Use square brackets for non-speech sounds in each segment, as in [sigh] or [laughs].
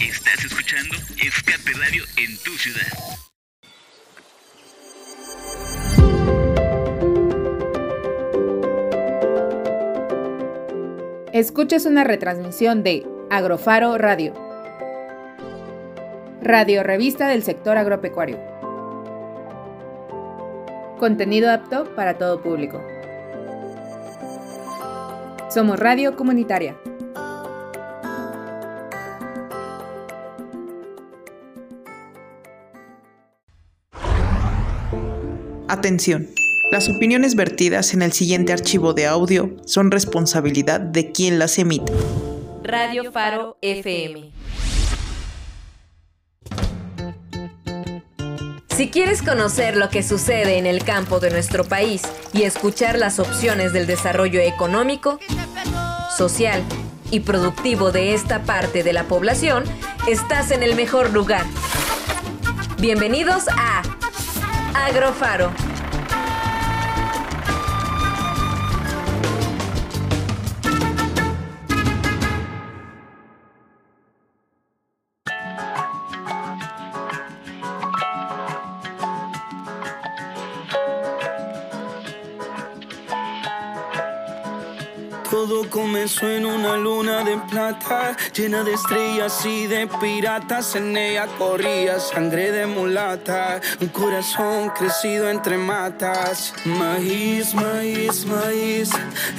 Estás escuchando Escape Radio en tu ciudad. Escuchas una retransmisión de Agrofaro Radio, radio revista del sector agropecuario. Contenido apto para todo público. Somos Radio Comunitaria. Atención. Las opiniones vertidas en el siguiente archivo de audio son responsabilidad de quien las emite. Radio Faro FM. Si quieres conocer lo que sucede en el campo de nuestro país y escuchar las opciones del desarrollo económico, social y productivo de esta parte de la población, estás en el mejor lugar. Bienvenidos a Agrofaro. Comenzó en una luna de plata, llena de estrellas y de piratas. En ella corría sangre de mulata, un corazón crecido entre matas. Maíz, maíz, maíz,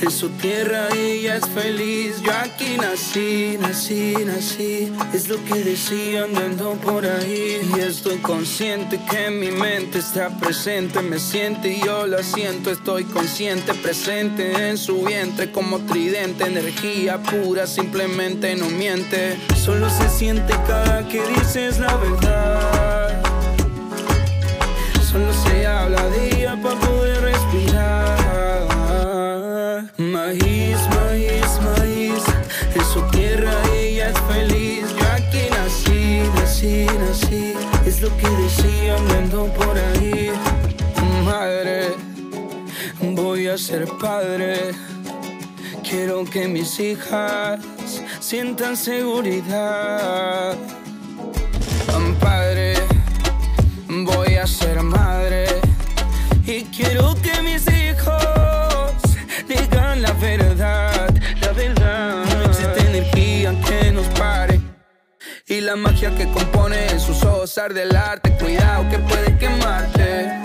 en su tierra ella es feliz. Yo aquí nací, nací, nací, es lo que decía andando por ahí. Y estoy consciente que mi mente está presente, me siente y yo la siento. Estoy consciente, presente en su vientre como tridente, energía pura, simplemente no miente. Solo se siente cada que dices la verdad. Solo se habla de ella para poder respirar. Maíz, maíz, maíz, en su tierra ella es feliz. Yo aquí nací, nací, nací, es lo que decía andando por ahí. Madre, voy a ser padre. Quiero que mis hijas sientan seguridad. Padre, voy a ser madre. Y quiero que mis hijos digan la verdad, la verdad. No existe energía que nos pare. Y la magia que compone en sus ojos arde el arte. Cuidado que puede quemarte.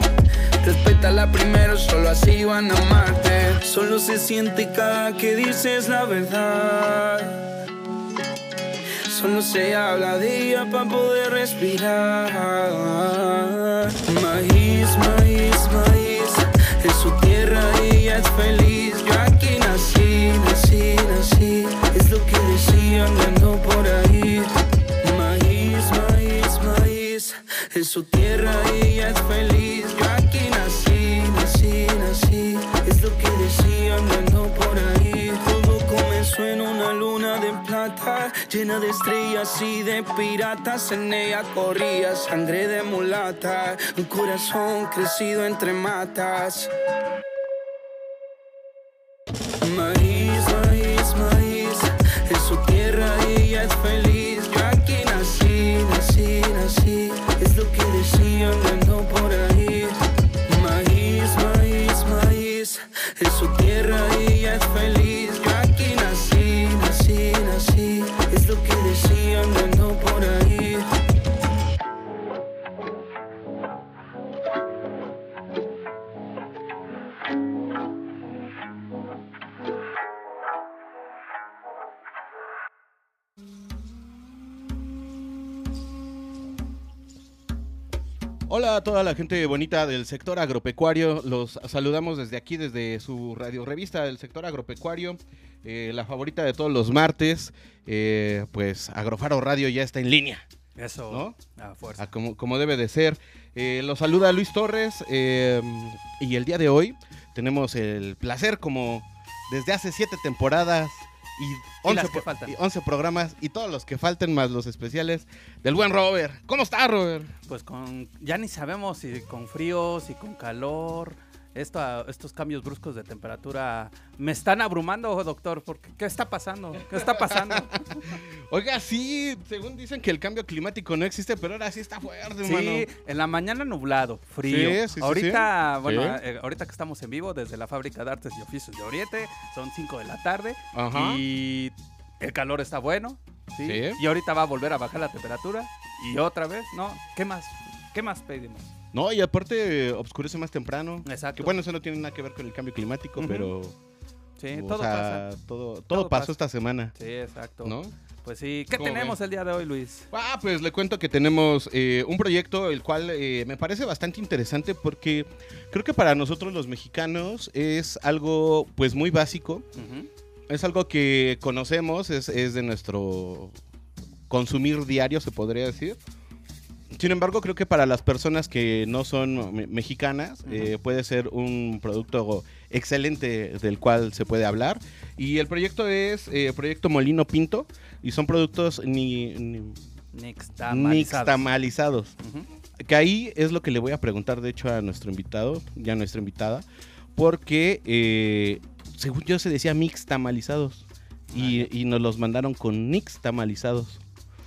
Respétala primero, solo así van a amarte. Solo se siente cada que dices la verdad. Solo se habla de ella para poder respirar. Maíz, maíz, maíz. En su tierra ella es feliz. Yo aquí nací, nací, nací. Es lo que decía andando por ahí. Maíz, maíz, maíz. En su tierra ella es feliz. Andando por ahí. Todo comenzó en una luna de plata, llena de estrellas y de piratas. En ella corría sangre de mulata, un corazón crecido entre matas. Maíz, toda la gente bonita del sector agropecuario. Los saludamos desde aquí, desde su radio revista del sector agropecuario. eh, la favorita de todos los martes. eh, pues Agrofaro Radio ya está en línea. Eso, ¿No? a fuerza. a como, como debe de ser. Eh, los saluda Luis Torres eh, y el día de hoy tenemos el placer como desde hace siete temporadas y Y 11, las que pro- faltan. y 11 programas y todos los que falten más los especiales del buen Robert. ¿Cómo está Robert? Pues con, ya ni sabemos si con frío, si con calor, esto, estos cambios bruscos de temperatura me están abrumando, doctor. Porque, ¿Qué está pasando? ¿Qué está pasando? [laughs] Oiga, sí, según dicen que el cambio climático no existe, pero ahora sí está fuerte, Sí, mano. en la mañana nublado, frío. Sí, sí, sí, ahorita, bueno, eh, ahorita que estamos en vivo desde la Fábrica de Artes y Oficios de Oriente, son 5 de la tarde Ajá. y el calor está bueno. ¿sí? Sí. Y ahorita va a volver a bajar la temperatura y otra vez, ¿no? ¿Qué más? ¿Qué más pedimos? No, y aparte oscurece más temprano. Exacto. Que bueno, eso no tiene nada que ver con el cambio climático, pero. Sí, todo sea, pasa. Todo, todo, Todo pasó pasa. esta semana, Sí, exacto. ¿no? Pues sí, ¿qué ¿Cómo tenemos el día de hoy, Luis? Ah, pues le cuento que tenemos eh, un proyecto el cual eh, me parece bastante interesante porque creo que para nosotros los mexicanos es algo pues muy básico, es algo que conocemos, es, es de nuestro consumir diario se podría decir. Sin embargo, creo que para las personas que no son me- mexicanas eh, puede ser un producto excelente del cual se puede hablar. Y el proyecto es eh, Proyecto Molino Pinto y son productos ni, ni- Nixtamalizados. nixtamalizados. Que ahí es lo que le voy a preguntar, de hecho, a nuestro invitado, ya a nuestra invitada, porque eh, según yo se decía mixtamalizados y, y nos los mandaron con nixtamalizados.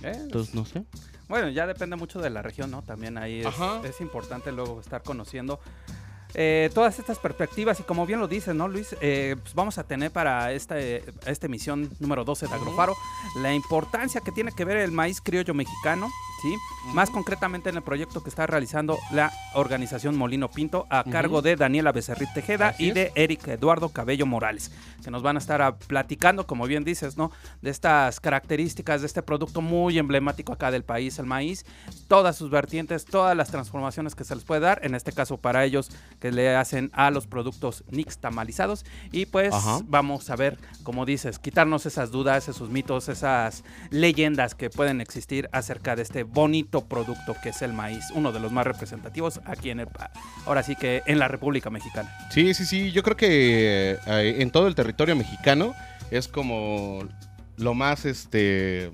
Entonces, no sé. Bueno, ya depende mucho de la región, ¿no? También ahí es, importante luego estar conociendo eh, todas estas perspectivas y como bien lo dices, ¿no, Luis? Eh, pues vamos a tener para esta, esta emisión número 12 de Agrofaro la importancia que tiene que ver el maíz criollo mexicano, ¿sí? Más concretamente en el proyecto que está realizando la organización Molino Pinto a cargo de Daniela Becerril Tejeda Así y es. de Eric Eduardo Cabello Morales, que nos van a estar ah, platicando, como bien dices, ¿no? De estas características de este producto muy emblemático acá del país, el maíz, todas sus vertientes, todas las transformaciones que se les puede dar, en este caso para ellos que le hacen a los productos nixtamalizados. Y pues Ajá. vamos a ver, como dices, quitarnos esas dudas, esos mitos, esas leyendas que pueden existir acerca de este bonito producto que es el maíz, uno de los más representativos aquí en el, ahora sí que en la República Mexicana. Sí, sí, sí. Yo creo que eh, en todo el territorio mexicano es como lo más, este,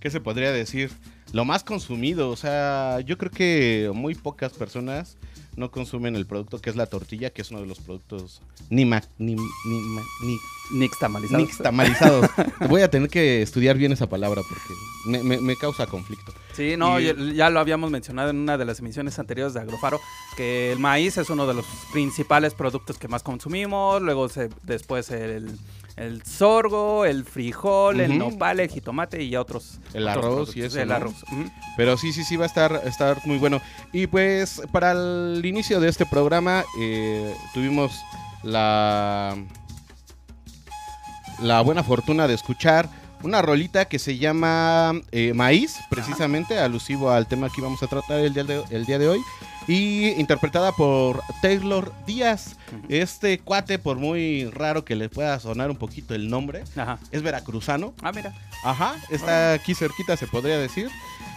¿qué se podría decir? Lo más consumido. O sea, yo creo que muy pocas personas no consumen el producto que es la tortilla, que es uno de los productos ni, ma- ni, ni, ma- ni Nixtamalizados. nixtamalizados. [laughs] Voy a tener que estudiar bien esa palabra porque me, me- me causa conflicto. Sí, no, Y- ya, ya lo habíamos mencionado en una de las emisiones anteriores de Agrofaro, que el maíz es uno de los principales productos que más consumimos, luego se- después el, el sorgo, el frijol, el nopal, el jitomate y otros. El otros arroz productos. y eso, El ¿no? arroz. Pero sí, sí, sí, va a estar, estar muy bueno. Y pues para el inicio de este programa eh, tuvimos la, la buena fortuna de escuchar una rolita que se llama eh, Maíz, precisamente alusivo al tema que íbamos a tratar el día de, el día de hoy. Y interpretada por Taylor Díaz. Este cuate, por muy raro que le pueda sonar un poquito el nombre, Ajá. es veracruzano. Ah, mira. Ajá, está aquí cerquita, se podría decir.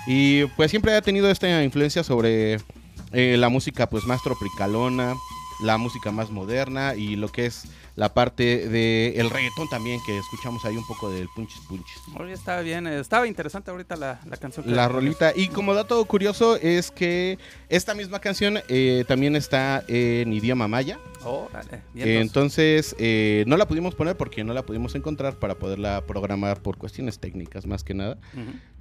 Y pues siempre ha tenido esta influencia sobre eh, la música pues más tropicalona, la música más moderna y lo que es la parte del el reggaetón también, que escuchamos ahí un poco del punchis punchis. Oye, estaba bien, eh, estaba interesante ahorita la, la canción. La rolita. Y como dato curioso es que esta misma canción eh, también está en idioma maya. Órale, bien, Eh, entonces. eh, no la pudimos poner porque no la pudimos encontrar para poderla programar por cuestiones técnicas más que nada.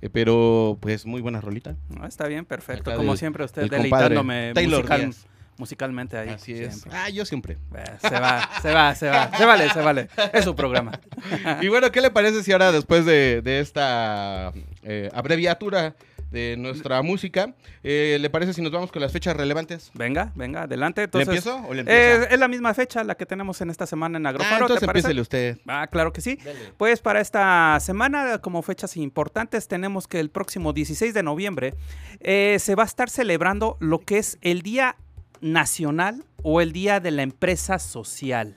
Eh, pero pues muy buena rolita. No, está bien, perfecto. Acá Como del- siempre, usted del deleitándome Taylor musical- Díaz. Musicalmente ahí. Así es. siempre. Ah, yo siempre. Eh, Se va, se va, se va. Se vale, se vale. Es su programa. y bueno, ¿qué le parece si ahora después de, de esta eh, abreviatura de nuestra música, eh, le parece si nos vamos con las fechas relevantes? Venga, venga, adelante. ¿Le Entonces, empiezo o le eh, empieza? es la misma fecha la que tenemos en esta semana en ah, Agrofaro. entonces ¿te parece? empiécele usted. Ah, claro que sí. Pues para esta semana, como fechas importantes, tenemos que el próximo 16 de noviembre eh, se va a estar celebrando lo que es el Día Nacional o el Día de la Empresa Social.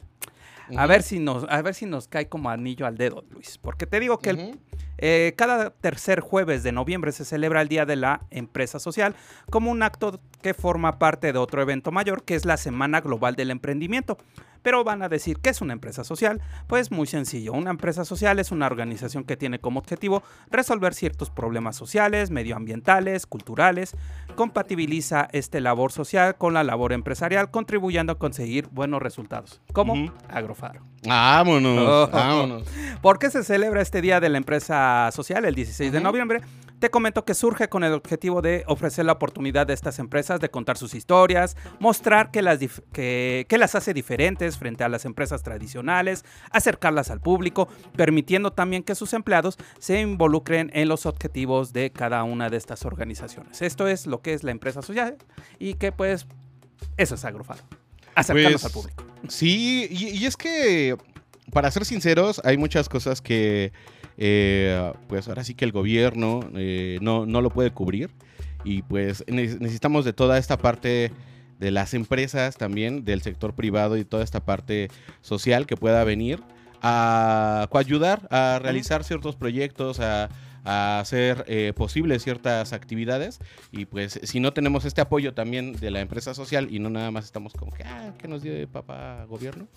A ver si nos, a ver si nos cae como anillo al dedo, Luis. Porque te digo que el. Eh, cada tercer jueves de noviembre se celebra el Día de la Empresa Social como un acto que forma parte de otro evento mayor que es la Semana Global del Emprendimiento. Pero van a decir, ¿qué es una empresa social? Pues muy sencillo, una empresa social es una organización que tiene como objetivo resolver ciertos problemas sociales, medioambientales, culturales, compatibiliza este labor social con la labor empresarial, contribuyendo a conseguir buenos resultados, como. Agrofaro. Vámonos, Oh. vámonos. [laughs] ¿Por qué se celebra este Día de la Empresa Social el 16 de noviembre? Te comento que surge con el objetivo de ofrecer la oportunidad de estas empresas de contar sus historias, mostrar que las, que, que las hace diferentes frente a las empresas tradicionales, acercarlas al público, permitiendo también que sus empleados se involucren en los objetivos de cada una de estas organizaciones. Esto es lo que es la empresa social y que pues eso es Agrofaro. Acercarnos Pues, al público. Sí, y, y es que, para ser sinceros, hay muchas cosas que, eh, pues ahora sí que el gobierno eh, no, no lo puede cubrir. Y pues ne- necesitamos de toda esta parte de las empresas también, del sector privado y toda esta parte social que pueda venir a ayudar a realizar ciertos proyectos, a hacer eh, posibles ciertas actividades. Y pues si no tenemos este apoyo también de la empresa social y no nada más estamos como que, ah, ¿qué nos dio papá gobierno?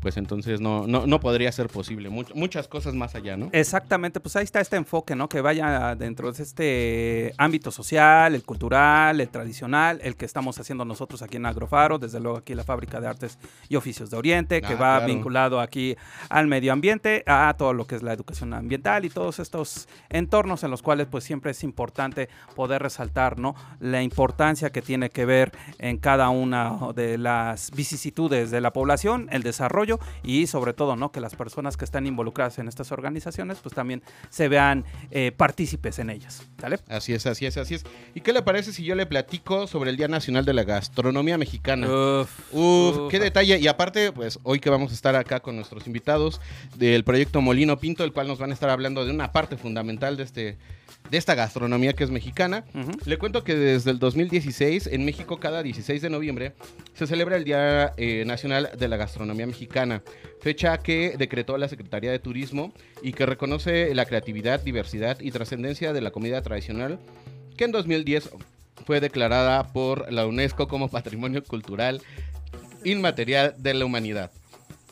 Pues entonces no, no, no podría ser posible. Much- muchas cosas más allá, ¿no? Exactamente, pues ahí está este enfoque, ¿no? Que vaya dentro de este ámbito social, el cultural, el tradicional, el que estamos haciendo nosotros aquí en Agrofaro, desde luego aquí la Fábrica de Artes y Oficios de Oriente, que Ah, va claro. vinculado aquí al medio ambiente, a todo lo que es la educación ambiental y todos estos entornos en los cuales pues siempre es importante poder resaltar, ¿no? La importancia que tiene que ver en cada una de las vicisitudes de la población, el desarrollo y sobre todo, ¿no? Que las personas que están involucradas en estas organizaciones pues también se vean eh, partícipes en ellas, ¿sale? Así es, así es, así es. ¿Y qué le parece si yo le platico sobre el Día Nacional de la Gastronomía Mexicana? Uf, Uf, uf. qué detalle. Y aparte, pues hoy que vamos a estar acá con nuestros invitados del proyecto Molino Pinto, el cual nos van a estar hablando de una parte fundamental de este de esta gastronomía que es mexicana. Ujú. Le cuento que desde el 2016 en México cada 16 de noviembre se celebra el Día eh, Nacional de la Gastronomía Mexicana, fecha que decretó la Secretaría de Turismo y que reconoce la creatividad, diversidad y trascendencia de la comida tradicional que en 2010 fue declarada por la UNESCO como Patrimonio Cultural Inmaterial de la Humanidad.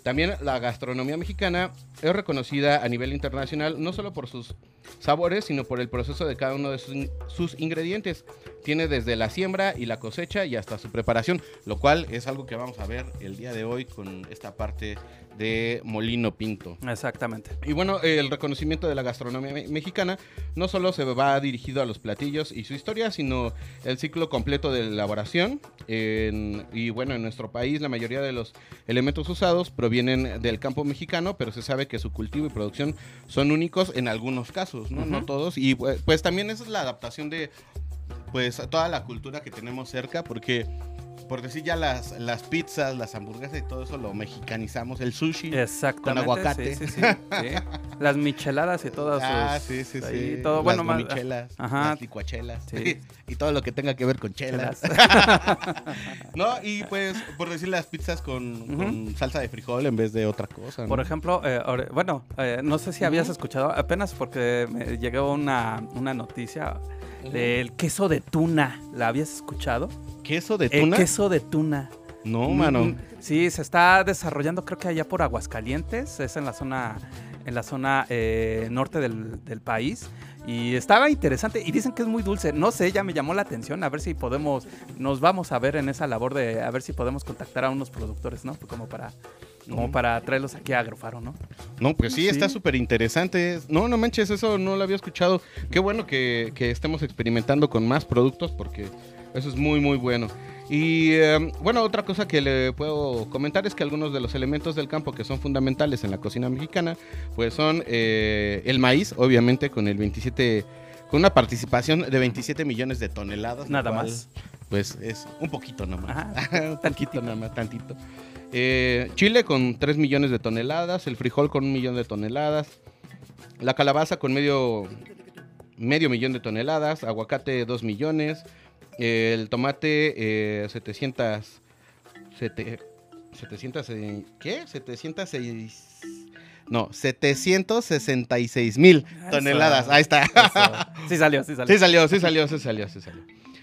También la gastronomía mexicana es reconocida a nivel internacional no solo por sus sabores, sino por el proceso de cada uno de sus, sus ingredientes. Tiene desde la siembra y la cosecha y hasta su preparación, lo cual es algo que vamos a ver el día de hoy con esta parte de Molino Pinto. Exactamente. Y bueno, el reconocimiento de la gastronomía me- mexicana no solo se va dirigido a los platillos y su historia, sino el ciclo completo de elaboración. En- y bueno, en nuestro país la mayoría de los elementos usados provienen del campo mexicano, pero se sabe que su cultivo y producción son únicos en algunos casos, ¿no? No todos. Y pues, pues también esa es la adaptación de pues toda la cultura que tenemos cerca, porque por decir ya las, las pizzas, las hamburguesas y todo eso lo mexicanizamos, el sushi. Exactamente. aguacate. Sí, sí, sí. [laughs] Las micheladas y todas Ah, sus- sí, sí, ahí sí. todo, las bueno, más- gomichelas, ajá. las licuachelas. Sí. [laughs] y todo lo que tenga que ver con chelas. [laughs] no, y pues, por decir las pizzas con, con salsa de frijol en vez de otra cosa. ¿no? Por ejemplo, eh, bueno, eh, no sé si habías escuchado, apenas porque me llegó una, una noticia del queso de tuna. ¿La habías escuchado? ¿Queso de El tuna? queso de tuna. No, Mm, mano. mm, Sí, se está desarrollando, creo que allá por Aguascalientes, es en la zona, en la zona eh, norte del, del país. Y estaba interesante y dicen que es muy dulce. No sé, ya me llamó la atención. A ver si podemos, nos vamos a ver en esa labor de a ver si podemos contactar a unos productores, ¿no? Como para, como para traerlos aquí a Agrofaro, ¿no? No, pues sí, Sí. está súper interesante. No, no manches, eso no lo había escuchado. Qué bueno que, que estemos experimentando con más productos porque eso es muy, muy bueno. Y eh, bueno, otra cosa que le puedo comentar es que algunos de los elementos del campo que son fundamentales en la cocina mexicana, pues son eh, el maíz, obviamente, con el 27, con una participación de 27 millones de toneladas. Nada cual, más. Pues es un poquito nomás. Ajá, [laughs] un poquito nada más, tantito. Eh, Chile con 3 millones de toneladas, el frijol con un millón de toneladas, la calabaza con medio, medio millón de toneladas, aguacate 2 millones, el tomate eh, 700, sete- 700, eh, ¿qué? 706, no, 766 mil toneladas, ahí está. Eso. Sí salió, sí salió. Sí salió, sí salió, sí salió, sí salió.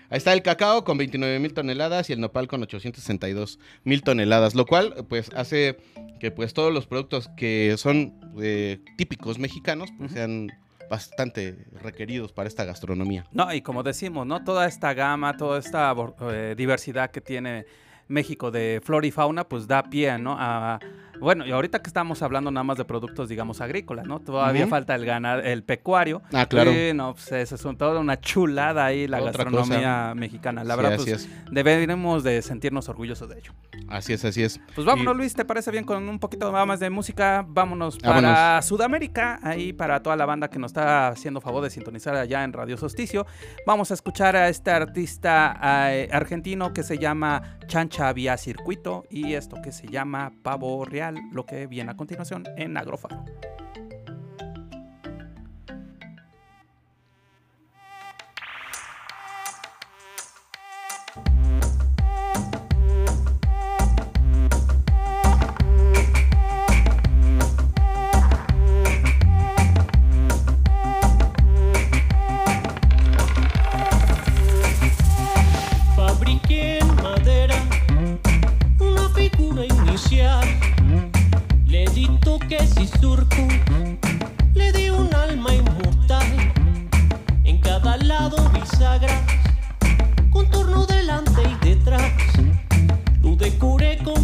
Ahí está el cacao con 29 mil toneladas y el nopal con 862 mil toneladas, lo cual pues hace que pues todos los productos que son eh, típicos mexicanos pues sean bastante requeridos para esta gastronomía. No, y como decimos, ¿no? Toda esta gama, toda esta eh, diversidad que tiene México de flora y fauna, pues da pie, ¿no? A, bueno, y ahorita que estamos hablando nada más de productos, digamos, agrícolas, ¿no? Todavía falta el ganar, el pecuario. Ah, claro. Sí, no, pues eso es un- toda una chulada ahí la Otra gastronomía mexicana. La Sí, verdad, pues es. deberíamos de sentirnos orgullosos de ello. Así es, así es. Pues vámonos, Y- Luis, ¿te parece bien con un poquito más de música? Vámonos para Vámonos. Sudamérica, ahí para toda la banda que nos está haciendo favor de sintonizar allá en Radio Solsticio. Vamos a escuchar a este artista eh, argentino que se llama Chancha Vía Circuito y esto que se llama Pavo Real, lo que viene a continuación en Agrofaro. Y surcos, le di un alma inmortal. En cada lado bisagras, contorno delante y detrás. Lo decoré con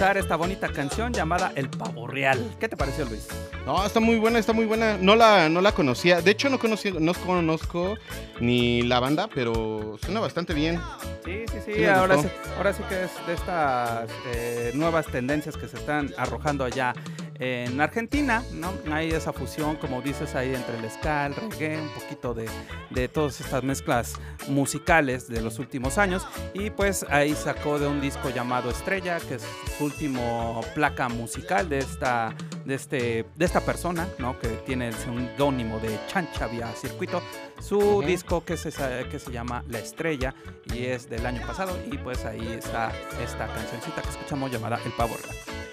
escuchar esta bonita canción llamada El Pavo Real. ¿Qué te pareció, Luis? No, está muy buena, está muy buena. No la, no la conocía. De hecho, no, conocí, no conozco ni la banda, pero suena bastante bien. Sí, sí, sí. Ahora, sí ahora sí que es de estas eh, nuevas tendencias que se están arrojando allá en Argentina, ¿no? Hay esa fusión, como dices ahí, entre el ska, el reggae, un poquito de, de todas estas mezclas musicales de los últimos años. Y pues ahí sacó de un disco llamado Estrella, que es su último placa musical de esta, de este, de esta persona, ¿no? Que tiene el seudónimo de Chancha Vía Circuito. Su disco que se, que se llama La Estrella y es del año pasado. Y pues ahí está esta cancioncita que escuchamos llamada El Pavo Real.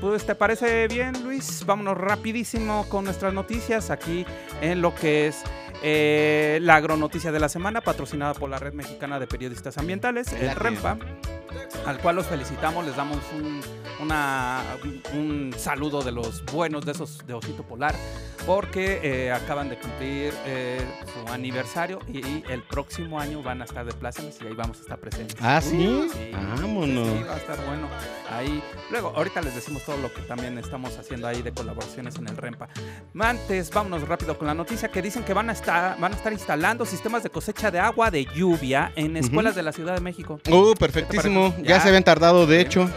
Pues, ¿te parece bien, Luis? Vámonos rapidísimo con nuestras noticias aquí en lo que es eh, la agronoticia de la semana, patrocinada por la Red Mexicana de Periodistas Ambientales, el REMPA, al cual los felicitamos, les damos un, una- un saludo de los buenos, de esos de Osito Polar, porque eh, acaban de cumplir eh, su aniversario y, el próximo año van a estar de plácemes y ahí vamos a estar presentes. ¿Ah, sí? Uh, Vámonos. Sí, va a estar bueno. Ahí, luego, ahorita les decimos todo lo que también estamos haciendo ahí de colaboraciones en el REMPA. Antes, vámonos rápido con la noticia que dicen que van a estar, van a estar instalando sistemas de cosecha de agua de lluvia en escuelas de la Ciudad de México. Uh, perfectísimo. Ya. se habían tardado, de hecho.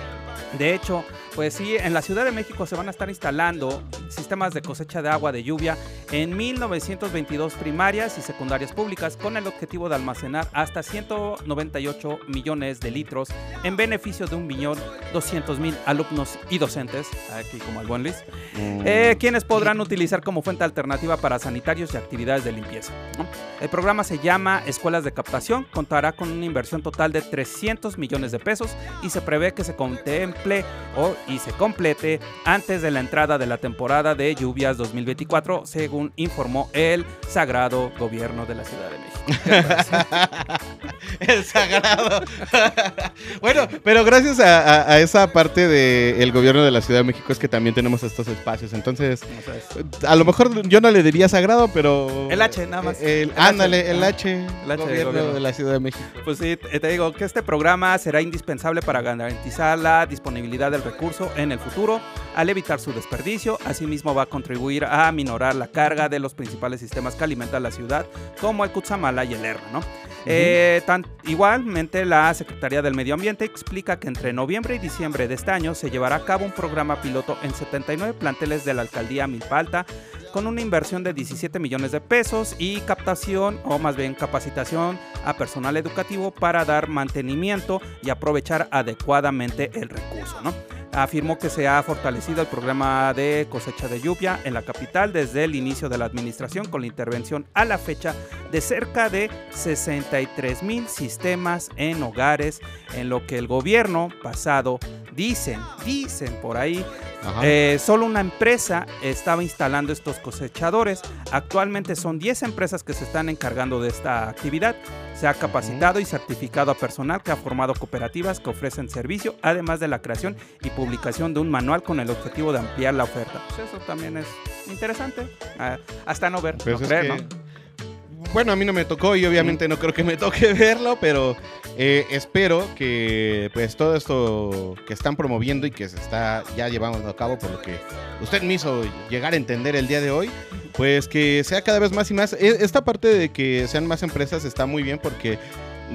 De hecho, pues sí, en la Ciudad de México se van a estar instalando sistemas de cosecha de agua de lluvia en 1922 primarias y secundarias públicas con el objetivo de almacenar hasta 198 millones de litros en beneficio de un millón 200 mil alumnos y docentes, aquí como el buen Luis, Mm. eh, quienes podrán utilizar como fuente alternativa para sanitarios y actividades de limpieza. ¿no? El programa se llama Escuelas de Captación, contará con una inversión total de 300 millones de pesos y se prevé que se contemple o, y se complete antes de la entrada de la temporada de lluvias 2024, según informó el Sagrado Gobierno de la Ciudad de México. [laughs] El sagrado. [laughs] bueno, pero gracias a, a- a esa parte del gobierno de la Ciudad de México es que también tenemos estos espacios. Entonces, a lo mejor yo no le diría sagrado, pero. El H, nada más. El, El H. ándale, el. H. El H gobierno gobierno. de la Ciudad de México. Pues sí, te digo que este programa será indispensable para garantizar la disponibilidad del recurso en el futuro, al evitar su desperdicio. Asimismo, va a contribuir a minorar la carga de los principales sistemas que alimentan la ciudad, como el Cutzamala y el Lerma, ¿no? Eh, tan- igualmente, la Secretaría del Medio Ambiente explica que entre noviembre y diciembre de este año se llevará a cabo un programa piloto en 79 planteles de la alcaldía Milpa Alta con una inversión de 17 millones de pesos y captación o más bien capacitación a personal educativo para dar mantenimiento y aprovechar adecuadamente el recurso, ¿no? Afirmó que se ha fortalecido el programa de cosecha de lluvia en la capital desde el inicio de la administración con la intervención a la fecha de cerca de 63 mil sistemas en hogares, en lo que el gobierno pasado dicen, dicen por ahí. Eh, solo una empresa estaba instalando estos cosechadores. Actualmente son 10 empresas que se están encargando de esta actividad. Se ha capacitado y certificado a personal que ha formado cooperativas que ofrecen servicio, además de la creación y publicación de un manual con el objetivo de ampliar la oferta. Pues eso también es interesante. Ah, hasta no ver, Pues no es creer, que- ¿no? Bueno, a mí no me tocó y obviamente no creo que me toque [laughs] verlo, pero eh, espero que pues todo esto que están promoviendo y que se está ya llevando a cabo por lo que usted me hizo llegar a entender el día de hoy, pues que sea cada vez más y más. E- Esta parte de que sean más empresas está muy bien porque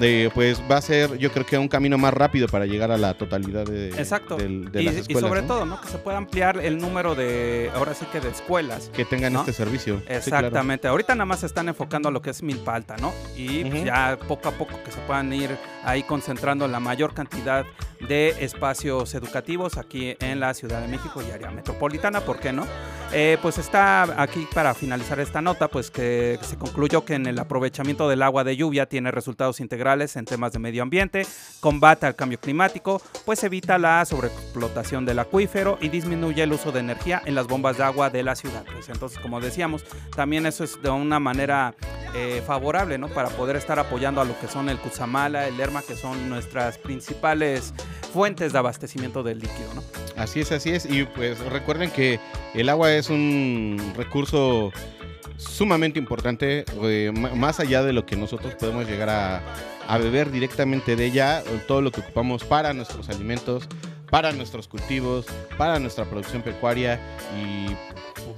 eh, pues va a ser yo creo que un camino más rápido para llegar a la totalidad de, Exacto. del- de y, las y escuelas. sobre ¿no? todo, ¿no? Que se pueda ampliar el número de, ahora sí que de escuelas. Que tengan ¿no? este servicio. Sí, claro. Exactamente. Ahorita nada más se están enfocando a lo que es Milpa Alta, ¿no? Y pues, ya poco a poco que se puedan ir ahí concentrando la mayor cantidad de espacios educativos aquí en la Ciudad de México y área metropolitana, ¿por qué no? Eh, pues está aquí para finalizar esta nota, pues que se concluyó que en el aprovechamiento del agua de lluvia tiene resultados integrales en temas de medio ambiente, combate al cambio climático, pues evita la sobreexplotación del acuífero y disminuye el uso de energía en las bombas de agua de la ciudad. Pues entonces, como decíamos, también eso es de una manera eh, favorable, ¿no? Para poder estar apoyando a lo que son el Cutzamala, el Lerma, que son nuestras principales fuentes de abastecimiento del líquido, ¿no? Así es, así es. Y pues recuerden que el agua es un recurso sumamente importante, eh, más allá de lo que nosotros podemos llegar a, beber directamente de ella, todo lo que ocupamos para nuestros alimentos, para nuestros cultivos, para nuestra producción pecuaria y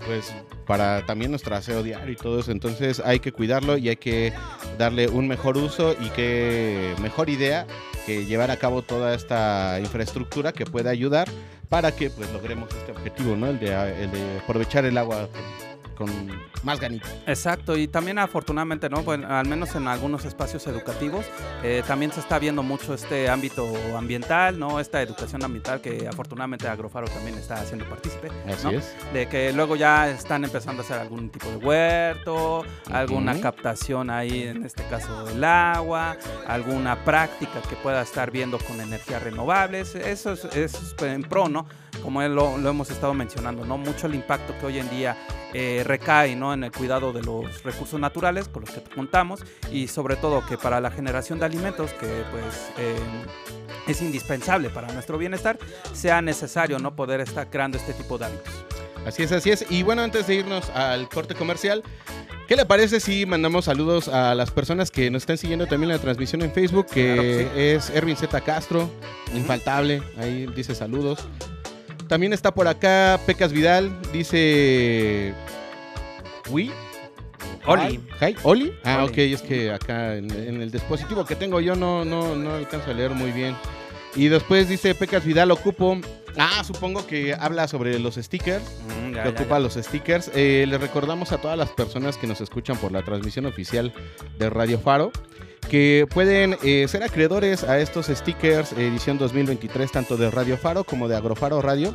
pues para también nuestro aseo diario y todo eso. Entonces hay que cuidarlo y hay que darle un mejor uso y qué mejor idea que llevar a cabo toda esta infraestructura que pueda ayudar para que pues logremos este objetivo, ¿no? El de, el de aprovechar el agua con, más ganito. Exacto, y también afortunadamente, ¿no? Bueno, al menos en algunos espacios educativos, eh, también se está viendo mucho este ámbito ambiental, ¿no? Esta educación ambiental que afortunadamente Agrofaro también está haciendo partícipe, Así ¿no? es. De que luego ya están empezando a hacer algún tipo de huerto, alguna captación ahí, en este caso del agua, alguna práctica que pueda estar viendo con energías renovables, eso es, eso es en pro, ¿no? Como lo, lo hemos estado mencionando, ¿no? Mucho el impacto que hoy en día eh, recae, ¿no? En el cuidado de los recursos naturales con los que contamos y sobre todo que para la generación de alimentos, que pues eh, es indispensable para nuestro bienestar, sea necesario, ¿no? Poder estar creando este tipo de hábitos. Así es, así es. Y bueno, antes de irnos al corte comercial, ¿qué le parece si mandamos saludos a las personas que nos están siguiendo también la transmisión en Facebook? Que Claro que sí. es Erwin Z. Castro, infaltable, ahí dice saludos. También está por acá Pecas Vidal, dice... ¿Wi? Oli. Hi, ¿Oli? Ah, Oli. ok, es que acá en, en el dispositivo que tengo yo no, no, no alcanzo a leer muy bien. Y después dice Pecas Vidal, ocupo... Ah, supongo que habla sobre los stickers Mm, ya, que ya, ocupa ya. los stickers. Eh, les recordamos a todas las personas que nos escuchan por la transmisión oficial de Radio Faro que pueden eh, ser acreedores a estos stickers edición 2023 tanto de Radio Faro como de Agrofaro Radio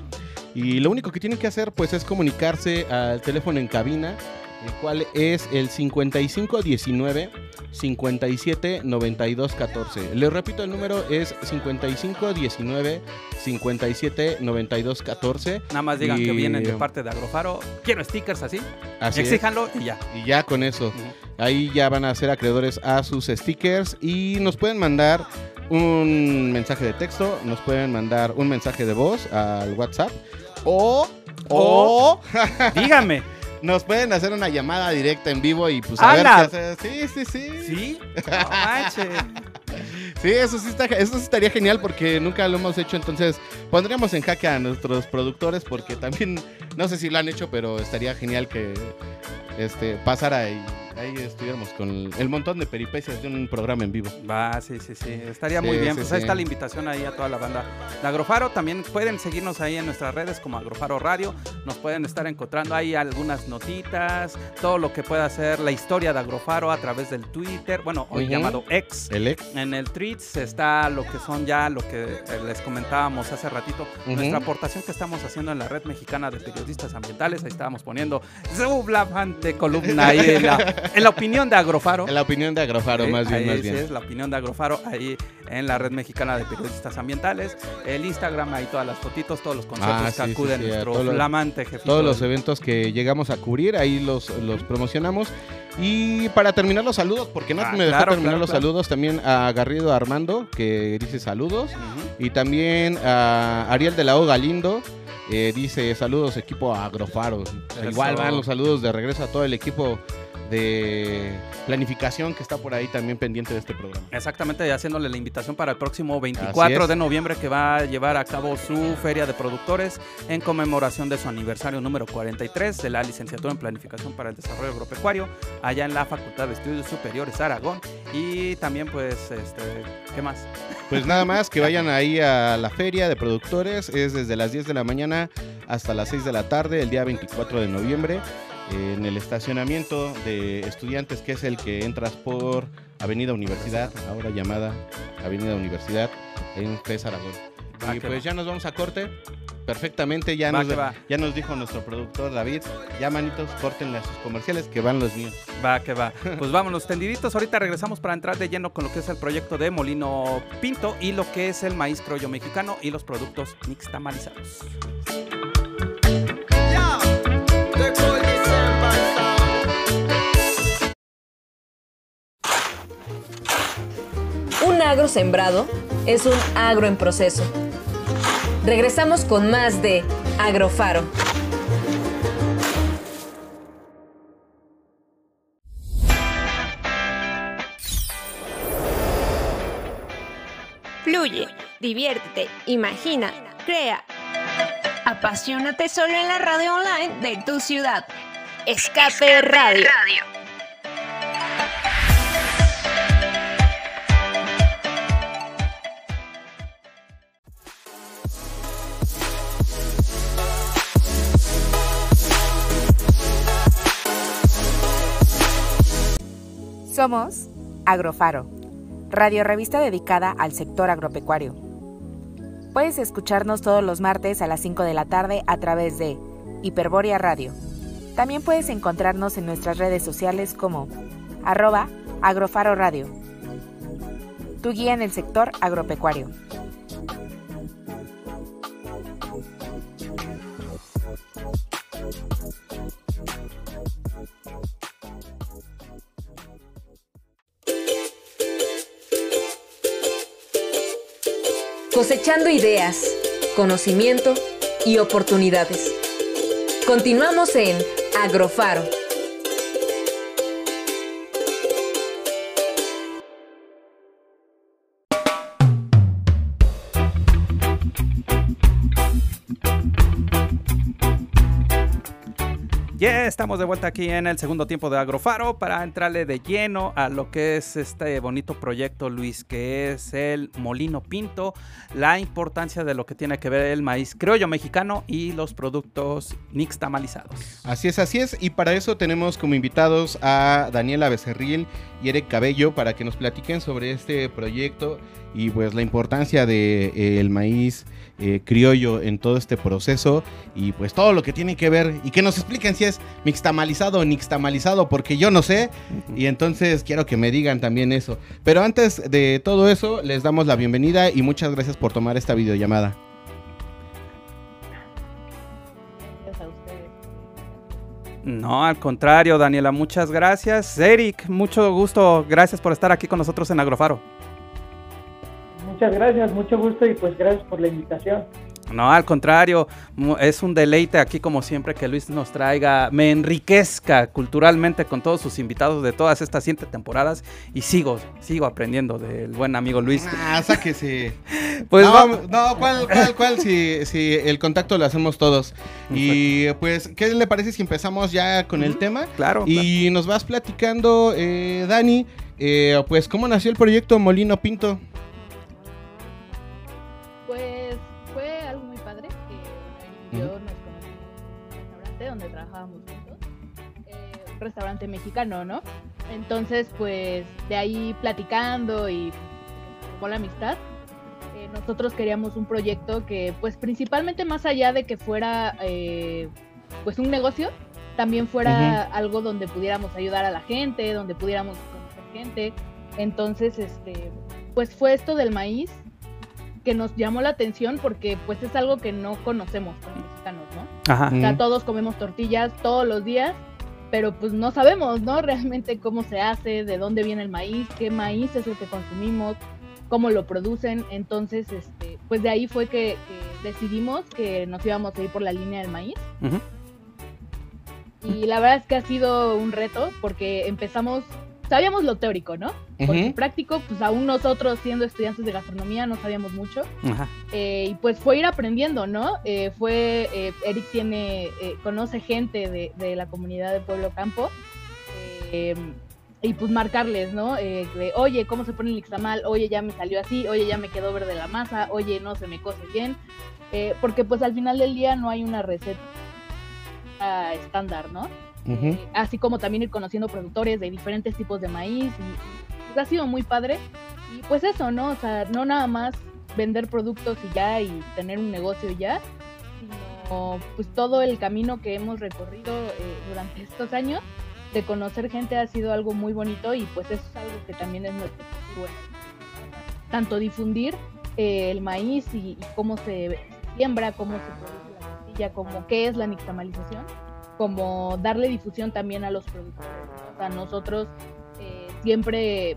y lo único que tienen que hacer pues es comunicarse al teléfono en cabina el cual es el 5519 57 92 14. Les repito, el número es 5519 57 92 14. Nada más digan que vienen de parte de Agrofaro. Quiero stickers así. Así es. Exíjanlo y ya. Y ya con eso. Ahí ya van a ser acreedores a sus stickers y nos pueden mandar un mensaje de texto, nos pueden mandar un mensaje de voz al WhatsApp o, o [laughs] Dígame. nos pueden hacer una llamada directa en vivo y pues a ver ¡Hala! qué hacer. Sí, sí, sí. ¿Sí? No manches. [laughs] Sí, eso sí, está, eso sí estaría genial porque nunca lo hemos hecho, entonces pondríamos en jaque a nuestros productores porque también, no sé si lo han hecho, pero estaría genial que este, pasara y ahí estuviéramos con el montón de peripecias de un programa en vivo. Va, sí, sí, sí. Estaría Sí, muy bien. sí, pues ahí sí. está la invitación ahí a toda la banda de Agrofaro. También pueden seguirnos ahí en nuestras redes como Agrofaro Radio. Nos pueden estar encontrando ahí algunas notitas, todo lo que pueda ser la historia de Agrofaro a través del Twitter, bueno, hoy llamado X. El ex. En el Tweets está lo que son ya lo que eh, les comentábamos hace ratito, nuestra aportación que estamos haciendo en la red mexicana de periodistas ambientales. Ahí estábamos poniendo su flamante columna ahí en la, en la opinión de Agrofaro. La opinión de Agrofaro, Sí, más bien, ahí más sí bien. es la opinión de Agrofaro ahí en la red mexicana de periodistas ambientales. El Instagram, ahí todas las fotitos, todos los conceptos Ah, que sí, sí, acuden sí, nuestro flamante jefe. Todos los eventos que llegamos a cubrir, ahí los, los promocionamos. Y para terminar los saludos, porque no Ah, me dejó claro, terminar claro, los claro. saludos, también a Garrido Armando, que dice saludos. Y también a Ariel de la O Galindo. Eh, dice saludos equipo Agrofaro. Igual van los saludos de regreso a todo el equipo de planificación que está por ahí también pendiente de este programa. Exactamente, y haciéndole la invitación para el próximo Así 24 es. de noviembre que va a llevar a cabo su feria de productores en conmemoración de su aniversario número 43 de la licenciatura en Planificación para el Desarrollo Agropecuario, allá en la Facultad de Estudios Superiores Aragón. Y también, pues, este, ¿qué más? Pues nada más que [laughs] vayan ahí a la feria de productores. Es desde las 10 de la mañana hasta las 6 de la tarde, el día 24 de noviembre, en el estacionamiento de estudiantes, que es el que entras por Avenida Universidad, ahora llamada Avenida Universidad, en Pez Aragón. Va y pues va. ya nos vamos a corte. Perfectamente, ya Va nos, ya nos dijo nuestro productor David, ya manitos, córtenle a sus comerciales que van los míos. Va, que va. [laughs] Pues vámonos tendiditos. Ahorita regresamos para entrar de lleno con lo que es el proyecto de Molino Pinto y lo que es el maíz criollo mexicano y los productos nixtamalizados. Agro sembrado es un agro en proceso. Regresamos con más de Agrofaro. Fluye, diviértete, imagina, crea. Apasionate solo en la radio online de tu ciudad. Escape Radio. Somos Agrofaro, radio revista dedicada al sector agropecuario. Puedes escucharnos todos los martes a las 5 de la tarde a través de Hiperboria Radio. También puedes encontrarnos en nuestras redes sociales como arroba agrofaro radio. Tu guía en el sector agropecuario. Cosechando ideas, conocimiento y oportunidades. Continuamos en Agrofaro. Estamos de vuelta aquí en el segundo tiempo de Agrofaro para entrarle de lleno a lo que es este bonito proyecto, Luis, que es el Molino Pinto, la importancia de lo que tiene que ver el maíz criollo mexicano y los productos nixtamalizados. Así es, así es. Y para eso tenemos como invitados a Daniela Becerril y Eric Cabello para que nos platiquen sobre este proyecto y pues la importancia del de, el maíz eh, criollo en todo este proceso y pues todo lo que tiene que ver y que nos expliquen si es mixtamalizado o nixtamalizado porque yo no sé y entonces quiero que me digan también eso. Pero antes de todo eso les damos la bienvenida y muchas gracias por tomar esta videollamada. No, al contrario, Daniela, muchas gracias. Eric, mucho gusto. Gracias por estar aquí con nosotros en Agrofaro. Muchas gracias, mucho gusto y pues gracias por la invitación. No, al contrario, es un deleite aquí como siempre que Luis nos traiga, me enriquezca culturalmente con todos sus invitados de todas estas siete temporadas y sigo, sigo aprendiendo del buen amigo Luis. Ah, sáquese. [laughs] pues no, vamos. no, ¿cuál, cuál, cuál? Si, si el contacto lo hacemos todos. Y pues, ¿qué le parece si empezamos ya con el tema? Claro. Y claro. nos vas platicando, eh, Dani, eh, pues, ¿cómo nació el proyecto Molino Pinto? Restaurante mexicano, ¿no? Entonces, pues de ahí platicando y con la amistad, eh, nosotros queríamos un proyecto que, pues principalmente más allá de que fuera, eh, pues un negocio, también fuera uh -huh. algo donde pudiéramos ayudar a la gente, donde pudiéramos conocer gente. Entonces, este, pues fue esto del maíz que nos llamó la atención porque pues es algo que no conocemos como mexicanos, ¿no? Ajá. O sea, todos comemos tortillas todos los días, pero pues no sabemos, ¿no? [laughs] Realmente cómo se hace, de dónde viene el maíz, qué maíz es el que consumimos, cómo lo producen. Entonces, este, pues de ahí fue que, que decidimos que nos íbamos a ir por la línea del maíz. Uh -huh. Y la verdad es que ha sido un reto porque empezamos sabíamos lo teórico, ¿no? Porque uh -huh. práctico, pues aún nosotros siendo estudiantes de gastronomía no sabíamos mucho. Ajá. Eh, y pues fue ir aprendiendo, ¿no? Eh, fue, eh, Eric tiene, conoce gente de, de, la comunidad de Pueblo Campo. y pues marcarles, ¿no? de, oye, ¿cómo se pone el nixtamal? Oye, ya me salió así, oye, ya me quedó verde la masa, oye, no se me cose bien. porque pues al final del día no hay una receta estándar, ¿no? Eh, así como también ir conociendo productores de diferentes tipos de maíz ha sido muy padre y pues eso, ¿no? O sea, no nada más vender productos y ya y tener un negocio ya, sino pues todo el camino que hemos recorrido eh, durante estos años de conocer gente ha sido algo muy bonito y pues eso es algo que también es nuestro bueno. Tanto difundir eh, el maíz y, y, cómo se siembra, cómo se produce la tortilla, como qué es la nixtamalización como darle difusión también a los productores. ¿no? O sea, nosotros eh, siempre eh,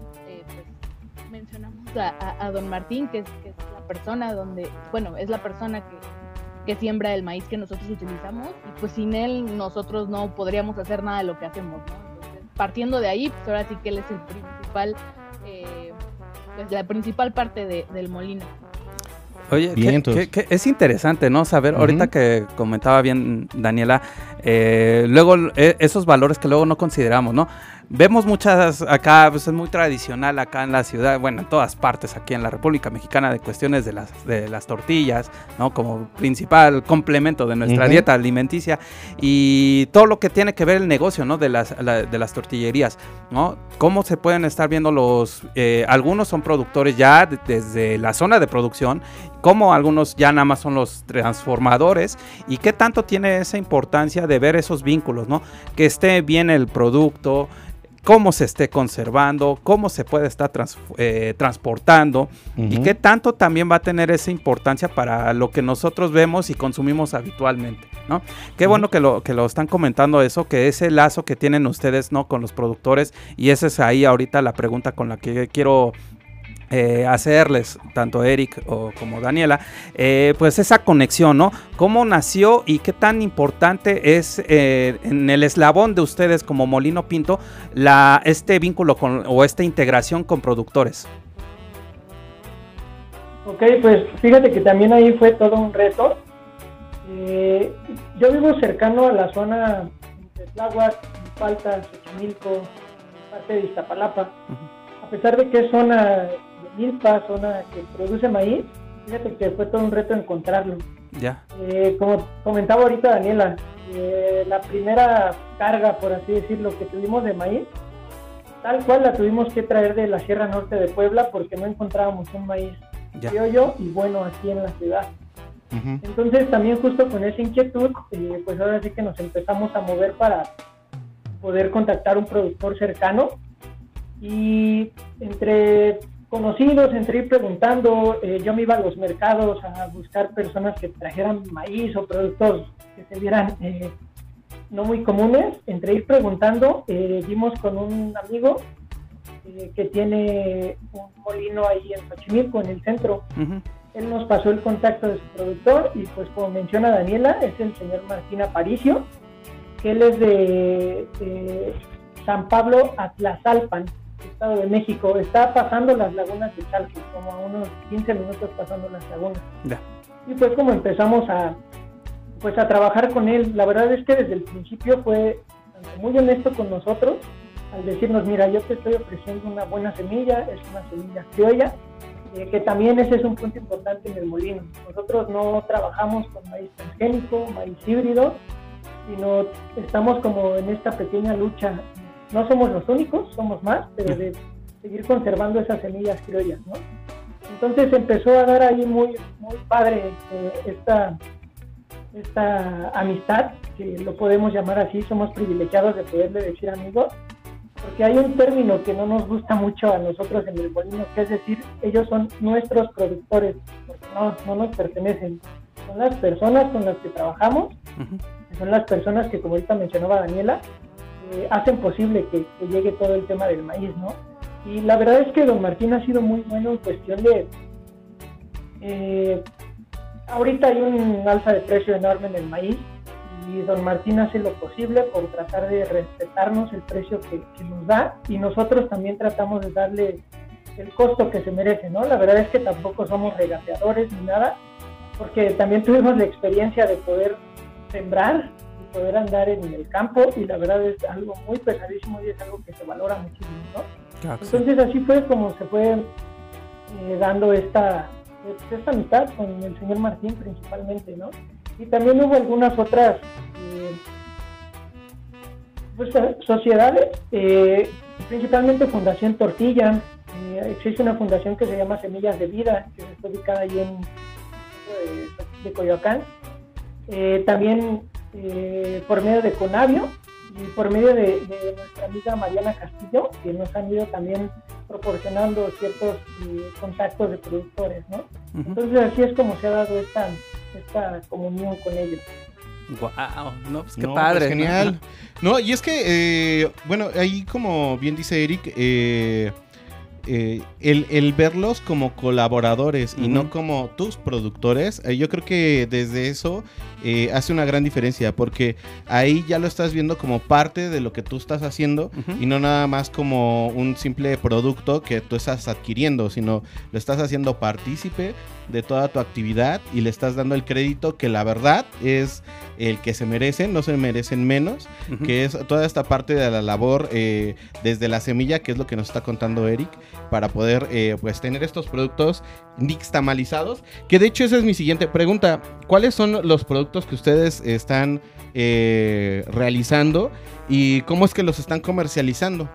pues, mencionamos a, don Martín, que es, que es, la persona donde, bueno, es la persona que, siembra el maíz que nosotros utilizamos, y pues sin él nosotros no podríamos hacer nada de lo que hacemos, ¿no? Entonces, partiendo de ahí, pues ahora sí que él es el principal, eh, pues la principal parte de, del molino. Oye, que, que, que es interesante, ¿no? Saber, uh -huh. ahorita que comentaba bien Daniela, eh, luego eh, esos valores que luego no consideramos, ¿no? vemos muchas acá, pues es muy tradicional acá en la ciudad, bueno, en todas partes aquí en la República Mexicana de cuestiones de las, de las tortillas, ¿no? Como principal complemento de nuestra dieta alimenticia y todo lo que tiene que ver el negocio, ¿no? De las, la- de las tortillerías, ¿no? Cómo se pueden estar viendo los, eh, algunos son productores ya de- desde la zona de producción, como algunos ya nada más son los transformadores y qué tanto tiene esa importancia de ver esos vínculos, ¿no? Que esté bien el producto, cómo se esté conservando, cómo se puede estar trans- eh, transportando y qué tanto también va a tener esa importancia para lo que nosotros vemos y consumimos habitualmente, ¿no? Qué bueno que lo, que lo están comentando eso, que ese lazo que tienen ustedes, ¿no? Con los productores y esa es ahí ahorita la pregunta con la que quiero eh, hacerles, tanto Eric o como Daniela, eh, pues esa conexión, ¿no? ¿Cómo nació y qué tan importante es eh, en el eslabón de ustedes como Molino Pinto la, este vínculo con, o esta integración con productores? Ok, pues fíjate que también ahí fue todo un reto. Yo vivo cercano a la zona de Tláhuac, Falta, Xochimilco, parte de Iztapalapa. A pesar de que es zona milpa, zona que produce maíz, fíjate que fue todo un reto encontrarlo. Ya. Eh, como comentaba ahorita Daniela, eh, la primera carga, por así decirlo, que tuvimos de maíz, tal cual la tuvimos que traer de la Sierra Norte de Puebla porque no encontrábamos un maíz Ya. criollo y bueno aquí en la ciudad. Entonces también justo con esa inquietud, eh, pues ahora sí que nos empezamos a mover para poder contactar un productor cercano y entre conocidos, entre ir preguntando, eh, yo me iba a los mercados a buscar personas que trajeran maíz o productos que se vieran eh, no muy comunes, entre ir preguntando, eh, dimos con un amigo eh, que tiene un molino ahí en Xochimilco, en el centro, él nos pasó el contacto de su productor y pues como menciona Daniela, es el señor Martín Aparicio, que él es de, de San Pablo Atlazalpan, Estado de México. Está pasando las lagunas de Chalco, como a unos 15 minutos pasando las lagunas. Ya. Y fue como empezamos a, pues a trabajar con él. La verdad es que desde el principio fue muy honesto con nosotros al decirnos, mira, yo te estoy ofreciendo una buena semilla, es una semilla criolla, eh, que también ese es un punto importante en el molino. Nosotros no trabajamos con maíz transgénico, maíz híbrido, sino estamos como en esta pequeña lucha. No somos los únicos, somos más, pero de seguir conservando esas semillas criollas, ¿no? Entonces empezó a dar ahí muy, muy padre eh, esta, esta amistad, que lo podemos llamar así, somos privilegiados de poderle decir amigos, porque hay un término que no nos gusta mucho a nosotros en el molino, que es decir, ellos son nuestros productores, porque no, no nos pertenecen, son las personas con las que trabajamos, Ujú. son las personas que, como ahorita mencionaba Daniela, eh, hacen posible que, que llegue todo el tema del maíz, ¿no? Y la verdad es que don Martín ha sido muy bueno en cuestión de... eh, ahorita hay un alza de precio enorme en el maíz y don Martín hace lo posible por tratar de respetarnos el precio que, que nos da y nosotros también tratamos de darle el costo que se merece, ¿no? La verdad es que tampoco somos regateadores ni nada, porque también tuvimos la experiencia de poder sembrar poder andar en el campo y la verdad es algo muy pesadísimo y es algo que se valora muchísimo, ¿no? Claro que sí. Entonces así fue como se fue eh, dando esta, esta amistad con el señor Martín principalmente, ¿no? Y también hubo algunas otras eh, pues, eh, sociedades, eh, principalmente Fundación Tortilla, eh, existe una fundación que se llama Semillas de Vida, que está ubicada ahí en de, de Coyoacán, Eh, también eh, por medio de Conavio y por medio de, de nuestra amiga Mariana Castillo, que nos han ido también proporcionando ciertos eh, contactos de productores, ¿no? Entonces así es como se ha dado esta, esta comunión con ellos. Guau, no, pues qué No, padre. pues, ¿no? genial. No, y es que, eh, bueno, ahí como bien dice Eric, eh, eh, el, el verlos como colaboradores y no como tus productores, eh, yo creo que desde eso eh, hace una gran diferencia porque ahí ya lo estás viendo como parte de lo que tú estás haciendo Ujú. y no nada más como un simple producto que tú estás adquiriendo, sino lo estás haciendo partícipe de toda tu actividad y le estás dando el crédito que la verdad es el que se merecen, no se merecen menos, que es toda esta parte de la labor eh, desde la semilla, que es lo que nos está contando Eric, para poder eh, pues tener estos productos nixtamalizados. Que de hecho esa es mi siguiente pregunta. ¿Cuáles son los productos que ustedes están eh, realizando y cómo es que los están comercializando?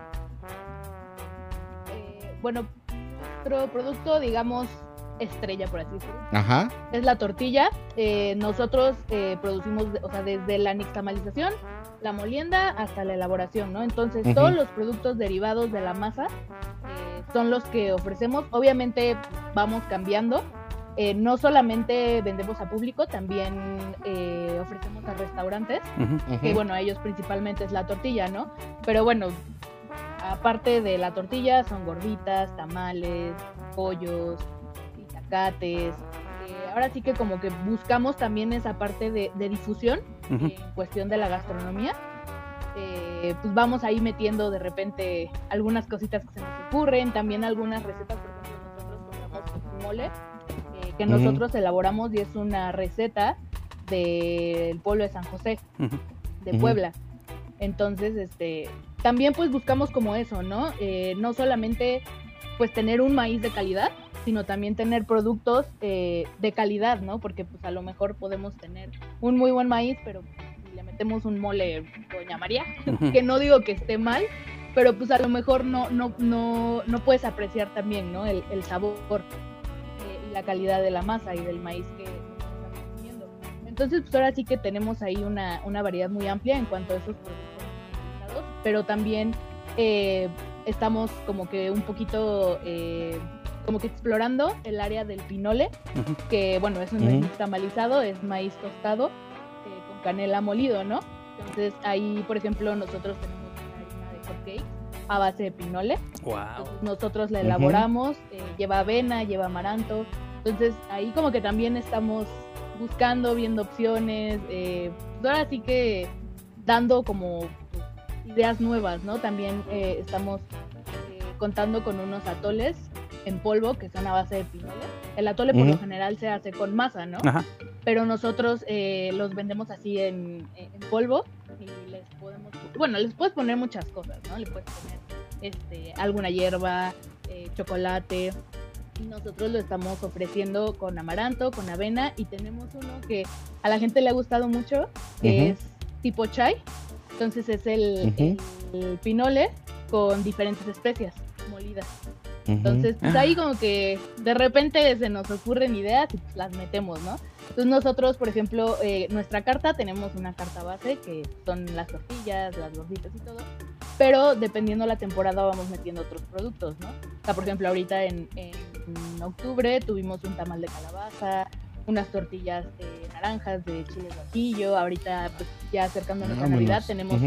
Eh, bueno, nuestro producto, digamos, estrella, por así decirlo, Ajá. es la tortilla. Eh, nosotros eh, producimos, o sea, desde la nixtamalización, la molienda hasta la elaboración, ¿no? Entonces, todos los productos derivados de la masa eh, son los que ofrecemos. Obviamente, vamos cambiando. Eh, no solamente vendemos a público, también eh, ofrecemos a restaurantes, Ujú. que Ujú. bueno, a ellos principalmente es la tortilla, ¿no? Pero bueno, aparte de la tortilla, son gorditas, tamales, pollos, itacates. Eh, ahora sí que como que buscamos también esa parte de, de difusión Ujú. en cuestión de la gastronomía. Eh, pues vamos ahí metiendo de repente algunas cositas que se nos ocurren, también algunas recetas, por ejemplo, nosotros compramos un mole que nosotros elaboramos y es una receta del pueblo de San José de. Puebla. Entonces, este, también pues buscamos como eso, ¿no? Eh, no solamente pues tener un maíz de calidad, sino también tener productos eh, de calidad, ¿no? Porque pues a lo mejor podemos tener un muy buen maíz, pero si le metemos un mole Doña María, [laughs] que no digo que esté mal, pero pues a lo mejor no, no, no, no puedes apreciar también, ¿no? El, el sabor la calidad de la masa y del maíz que estamos consumiendo. Entonces, pues ahora sí que tenemos ahí una, una variedad muy amplia en cuanto a esos productos pero también eh, estamos como que un poquito eh, como que explorando el área del pinole, que bueno, es Ujú. nixtamalizado, es maíz tostado eh, con canela molido, ¿no? Entonces ahí, por ejemplo, nosotros tenemos una harina de hot cake a base de pinole. Wow. Nosotros la elaboramos, eh, lleva avena, lleva amaranto. Entonces ahí como que también estamos buscando, viendo opciones. eh, pues ahora sí que dando como ideas nuevas, ¿no? También eh, estamos eh, contando con unos atoles en polvo que son a base de pinole. El atole por lo general se hace con masa, ¿no? Ajá. Pero nosotros eh, los vendemos así en, en polvo y les podemos, bueno, les puedes poner muchas cosas, ¿no? Le puedes poner este, alguna hierba, eh, chocolate. Y nosotros lo estamos ofreciendo con amaranto, con avena y tenemos uno que a la gente le ha gustado mucho, que Ujú. es tipo chai. Entonces es el, el pinole con diferentes especias molidas. Entonces, pues ahí como que de repente se nos ocurren ideas y pues las metemos, ¿no? Entonces nosotros, por ejemplo, eh, nuestra carta, tenemos una carta base que son las tortillas, las gorditas y todo, pero dependiendo la temporada vamos metiendo otros productos, ¿no? O sea, por ejemplo, ahorita en, en octubre tuvimos un tamal de calabaza, unas tortillas eh, naranjas de chile guajillo, ahorita pues ya acercándonos a Vámonos. Navidad tenemos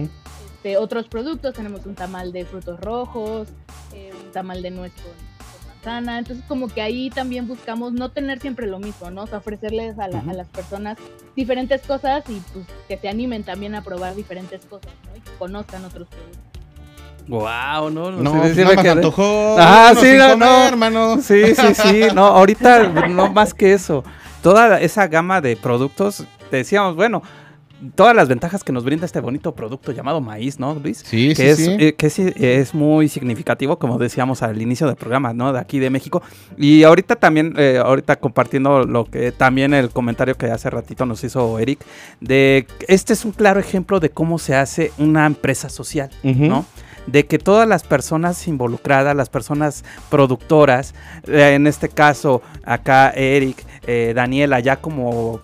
este, otros productos, tenemos un tamal de frutos rojos, eh, un tamal de nuez con, con manzana, entonces como que ahí también buscamos no tener siempre lo mismo, ¿no? O sea, ofrecerles a, la- a las personas diferentes cosas y pues que se animen también a probar diferentes cosas, ¿no? Y que conozcan otros productos. Wow, no, No, sé, pues nada más antojó, Ah, sí, no, comer, no. hermano. Sí, sí, sí, no, ahorita no más que eso. Toda esa gama de productos, te decíamos, bueno, todas las ventajas que nos brinda este bonito producto llamado maíz, ¿no, Luis? Sí, que sí, es, sí. eh, que es, es muy significativo, como decíamos al inicio del programa, ¿no? De aquí de México. Y ahorita también, eh, ahorita compartiendo lo que también el comentario que hace ratito nos hizo Eric, de este es un claro ejemplo de cómo se hace una empresa social, Ujú. ¿no? De que todas las personas involucradas, las personas productoras, eh, en este caso acá Eric, eh, Daniela, ya como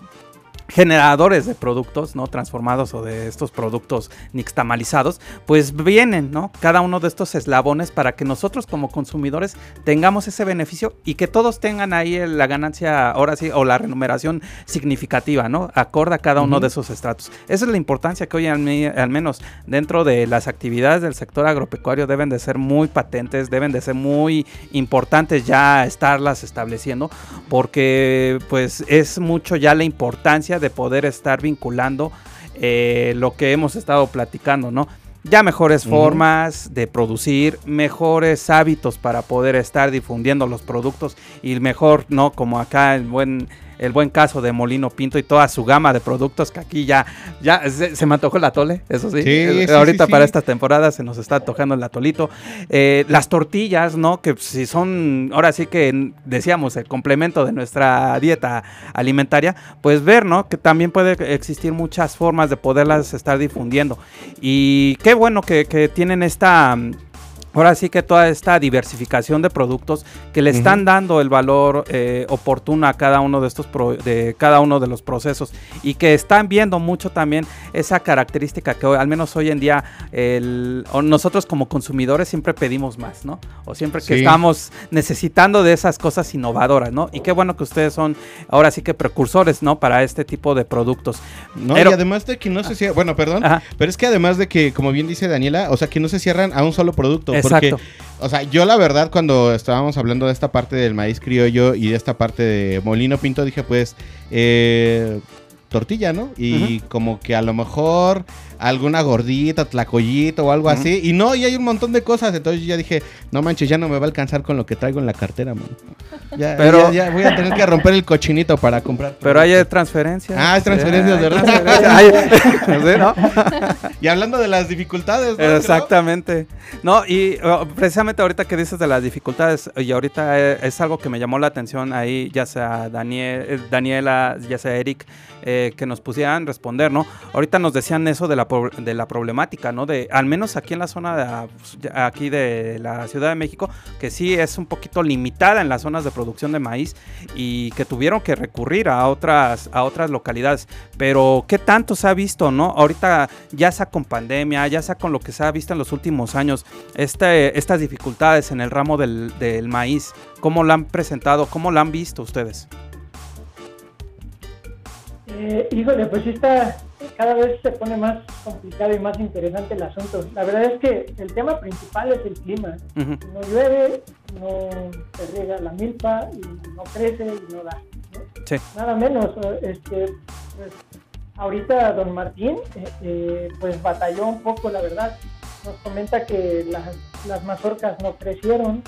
generadores de productos, ¿no? Transformados o de estos productos nixtamalizados, pues vienen, ¿no? Cada uno de estos eslabones para que nosotros como consumidores tengamos ese beneficio y que todos tengan ahí la ganancia, ahora sí, o la remuneración significativa, ¿no? Acorde a cada uno de esos estratos. Esa es la importancia que hoy al, al menos dentro de las actividades del sector agropecuario deben de ser muy patentes, deben de ser muy importantes ya estarlas estableciendo, porque pues es mucho ya la importancia de poder estar vinculando eh, lo que hemos estado platicando, ¿no? Ya mejores formas de producir, mejores hábitos para poder estar difundiendo los productos y mejor, ¿no? Como acá el buen el buen caso de Molino Pinto y toda su gama de productos que aquí ya ya se, se me antojó el atole, eso sí. Sí, Eh, sí, Ahorita sí, para esta temporada se nos está tocando el atolito. Eh, las tortillas, ¿no? Que si son, ahora sí que decíamos, el complemento de nuestra dieta alimentaria, pues ver, ¿no? Que también puede existir muchas formas de poderlas estar difundiendo. Y qué bueno que, que tienen esta... Ahora sí que toda esta diversificación de productos que le están dando el valor eh, oportuno a cada uno de estos pro- de cada uno de los procesos y que están viendo mucho también esa característica que hoy- al menos hoy en día el- nosotros como consumidores siempre pedimos más, ¿no? O siempre que Sí. estamos necesitando de esas cosas innovadoras, ¿no? Y qué bueno que ustedes son ahora sí que precursores, ¿no? Para este tipo de productos. No, Pero- y además de que no se cierran, bueno, perdón, Ajá. pero es que además de que, como bien dice Daniela, o sea, que no se cierran a un solo producto. Exacto. Porque, o sea, yo la verdad cuando estábamos hablando de esta parte del maíz criollo y de esta parte de molino pinto, dije pues, eh, tortilla, ¿no? Y como que a lo mejor alguna gordita, tlacoyito o algo así. Y no, y hay un montón de cosas. Entonces yo ya dije, no manches, ya no me va a alcanzar con lo que traigo en la cartera, man. Ya, Pero- ya, ya voy a tener que romper el cochinito para comprar. Pero hay transferencias. Ah, es transferencias, Sí, ¿verdad? hay transferencias. Hay- [laughs] sí, ¿no? [laughs] Y hablando de las dificultades, ¿no? Exactamente. No, y uh, precisamente ahorita que dices de las dificultades, y ahorita eh, es algo que me llamó la atención ahí, ya sea Daniel, eh, Daniela, ya sea Eric, eh, que nos pusieran responder, ¿no? Ahorita nos decían eso de la, de la problemática, ¿no? De, al menos aquí en la zona de, ah, aquí de la Ciudad de México, que sí es un poquito limitada en las zonas de producción de maíz y que tuvieron que recurrir a otras, a otras localidades. Pero, ¿qué tanto se ha visto, no? Ahorita, ya sea con pandemia, ya sea con lo que se ha visto en los últimos años, este, estas dificultades en el ramo del, del maíz, ¿cómo la han presentado? ¿Cómo la han visto ustedes? Eh, híjole, pues está, cada vez se pone más complicado y más interesante el asunto. La verdad es que el tema principal es el clima. No llueve, no se riega la milpa y no crece y no da. ¿no? Sí. Nada menos. Este, pues, ahorita don Martín eh, eh, pues batalló un poco, la verdad. Nos comenta que las, las mazorcas no crecieron,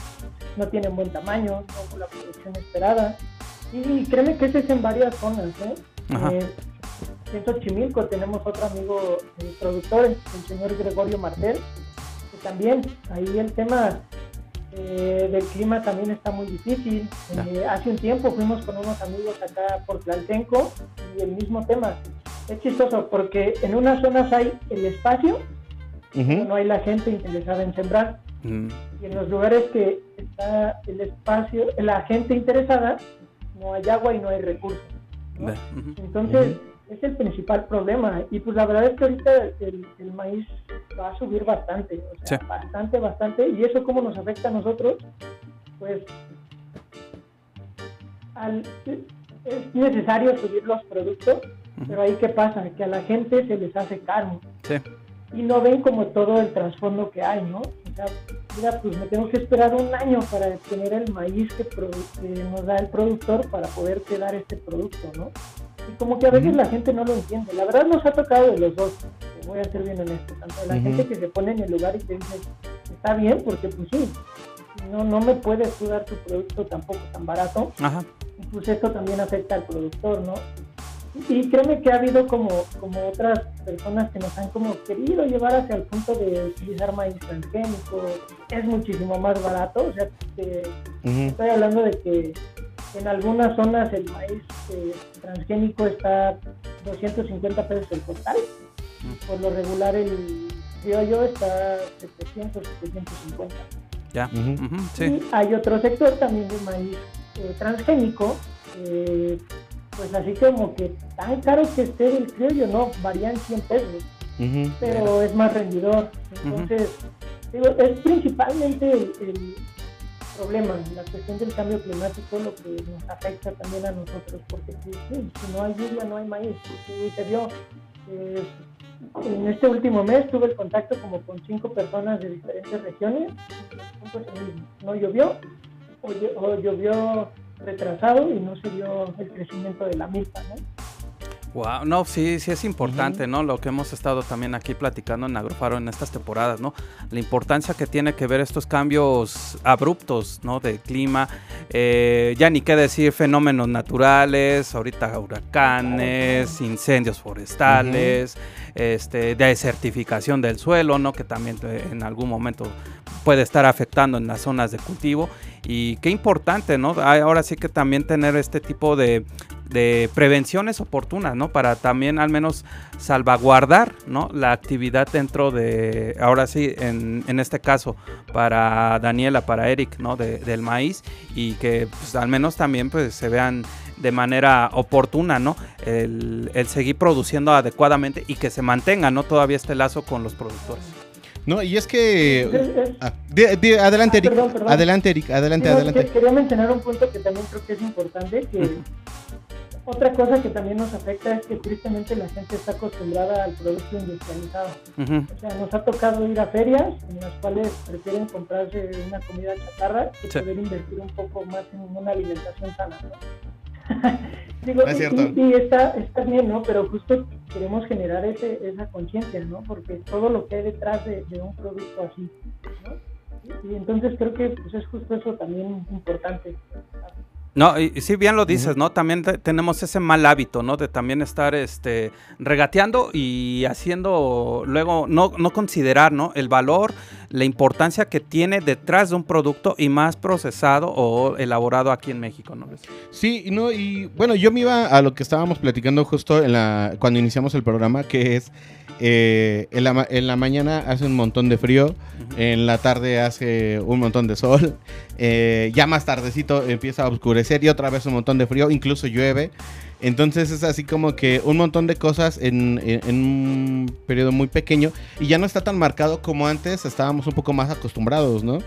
no tienen buen tamaño, no con la producción esperada. Y créeme que ese es en varias zonas. ¿eh? En Xochimilco tenemos otro amigo eh, productor, el señor Gregorio Martel, que también ahí el tema eh, del clima también está muy difícil. Eh, hace un tiempo fuimos con unos amigos acá por Tlaltenco y el mismo tema. Es chistoso porque en unas zonas hay el espacio, pero no hay la gente interesada en sembrar. Mm, Y en los lugares que está el espacio, la gente interesada, no hay agua y no hay recursos. ¿no? ve, ujú. Entonces, es el principal problema. Y pues la verdad es que ahorita el, el maíz va a subir bastante, o sea, Sí. bastante, bastante. ¿Y eso cómo nos afecta a nosotros? Pues al- es necesario subir los productos, pero ahí qué pasa, que a la gente se les hace caro Sí. y no ven como todo el trasfondo que hay, ¿no? O sea, mira, pues me tengo que esperar un año para tener el maíz que, que nos da el productor para poderte dar este producto, ¿no? Y como que a veces la gente no lo entiende. La verdad nos ha tocado de los dos, te voy a ser bien honesto, tanto de la gente que se pone en el lugar y te dice, está bien, porque pues sí, no, no me puedes tú dar tu producto tampoco tan barato, Ajá. y pues esto también afecta al productor, ¿no? Y créeme que ha habido como, como otras personas que nos han como querido llevar hacia el punto de utilizar maíz transgénico, es muchísimo más barato, o sea, te- estoy hablando de que en algunas zonas el maíz eh, transgénico está 250 pesos el total, por lo regular el criollo está 700, 750. Ya. Sí. Y hay otro sector también de maíz eh, transgénico, eh, pues así como que tan caro que esté el criollo, no, varían 100 pesos, pero es más rendidor. Entonces, digo, es principalmente el, el problema, la cuestión del cambio climático, lo que nos afecta también a nosotros, porque pues, si no hay lluvia, no hay maíz. Y se vio, eh, en este último mes tuve el contacto como con cinco personas de diferentes regiones, y el punto es el mismo. no llovió, o llovió retrasado y no se dio el crecimiento de la milpa, ¿no? Wow, no, sí, sí es importante, ¿no? Lo que hemos estado también aquí platicando en Agrofaro en estas temporadas, ¿no? La importancia que tiene que ver estos cambios abruptos, ¿no? De clima, eh, ya ni qué decir fenómenos naturales, ahorita huracanes, incendios forestales, este, desertificación del suelo, ¿no? Que también eh, en algún momento puede estar afectando en las zonas de cultivo. Y qué importante, ¿no? Ahora sí que también tener este tipo de, de prevenciones oportunas, ¿no? Para también al menos salvaguardar, ¿no? La actividad dentro de, ahora sí, en, en este caso, para Daniela, para Eric, ¿no? De- del maíz y que pues, al menos también pues se vean de manera oportuna, ¿no? El, el seguir produciendo adecuadamente y que se mantenga, ¿no? Todavía este lazo con los productores. No, y es que... Ah, di- di- adelante, Ah, Eric. perdón, perdón. Adelante, Eric. Adelante, adelante. que- Quería mencionar un punto que también creo que es importante, que otra cosa que también nos afecta es que tristemente la gente está acostumbrada al producto industrializado. O sea, nos ha tocado ir a ferias en las cuales prefieren comprarse una comida chatarra que Sí. poder invertir un poco más en una alimentación sana, ¿no? [laughs] Digo, Es cierto. Y, y está, está bien, ¿no? Pero justo queremos generar ese, esa conciencia, ¿no? Porque todo lo que hay detrás de, de un producto así, ¿no? Y, y entonces creo que pues, es justo eso también importante. No, y, y sí, bien lo dices, ¿no? También te- tenemos ese mal hábito, ¿no? De también estar este, regateando y haciendo luego, no, no considerar, ¿no? El valor, la importancia que tiene detrás de un producto y más procesado o elaborado aquí en México, ¿no? Sí, no, y bueno, yo me iba a lo que estábamos platicando justo en la, cuando iniciamos el programa, que es eh, en, la, en la mañana hace un montón de frío, en la tarde hace un montón de sol, eh, ya más tardecito empieza a oscurecer y otra vez un montón de frío, incluso llueve. Entonces es así como que un montón de cosas en, en- en un periodo muy pequeño y ya no está tan marcado como antes, estábamos un poco más acostumbrados, ¿no?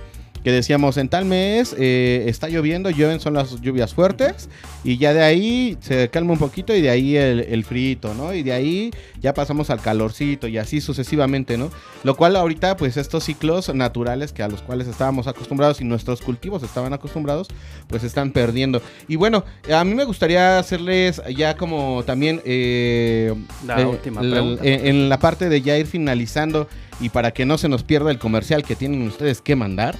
Que decíamos, en tal mes eh, está lloviendo, llueven, son las lluvias fuertes, y ya de ahí se calma un poquito y de ahí el, el frito, ¿no? Y de ahí ya pasamos al calorcito y así sucesivamente, ¿no? Lo cual ahorita, pues estos ciclos naturales que a los cuales estábamos acostumbrados y nuestros cultivos estaban acostumbrados, pues están perdiendo. Y bueno, a mí me gustaría hacerles ya como también... eh, La eh, última la- pregunta. en, en la parte de ya ir finalizando y para que no se nos pierda el comercial que tienen ustedes que mandar,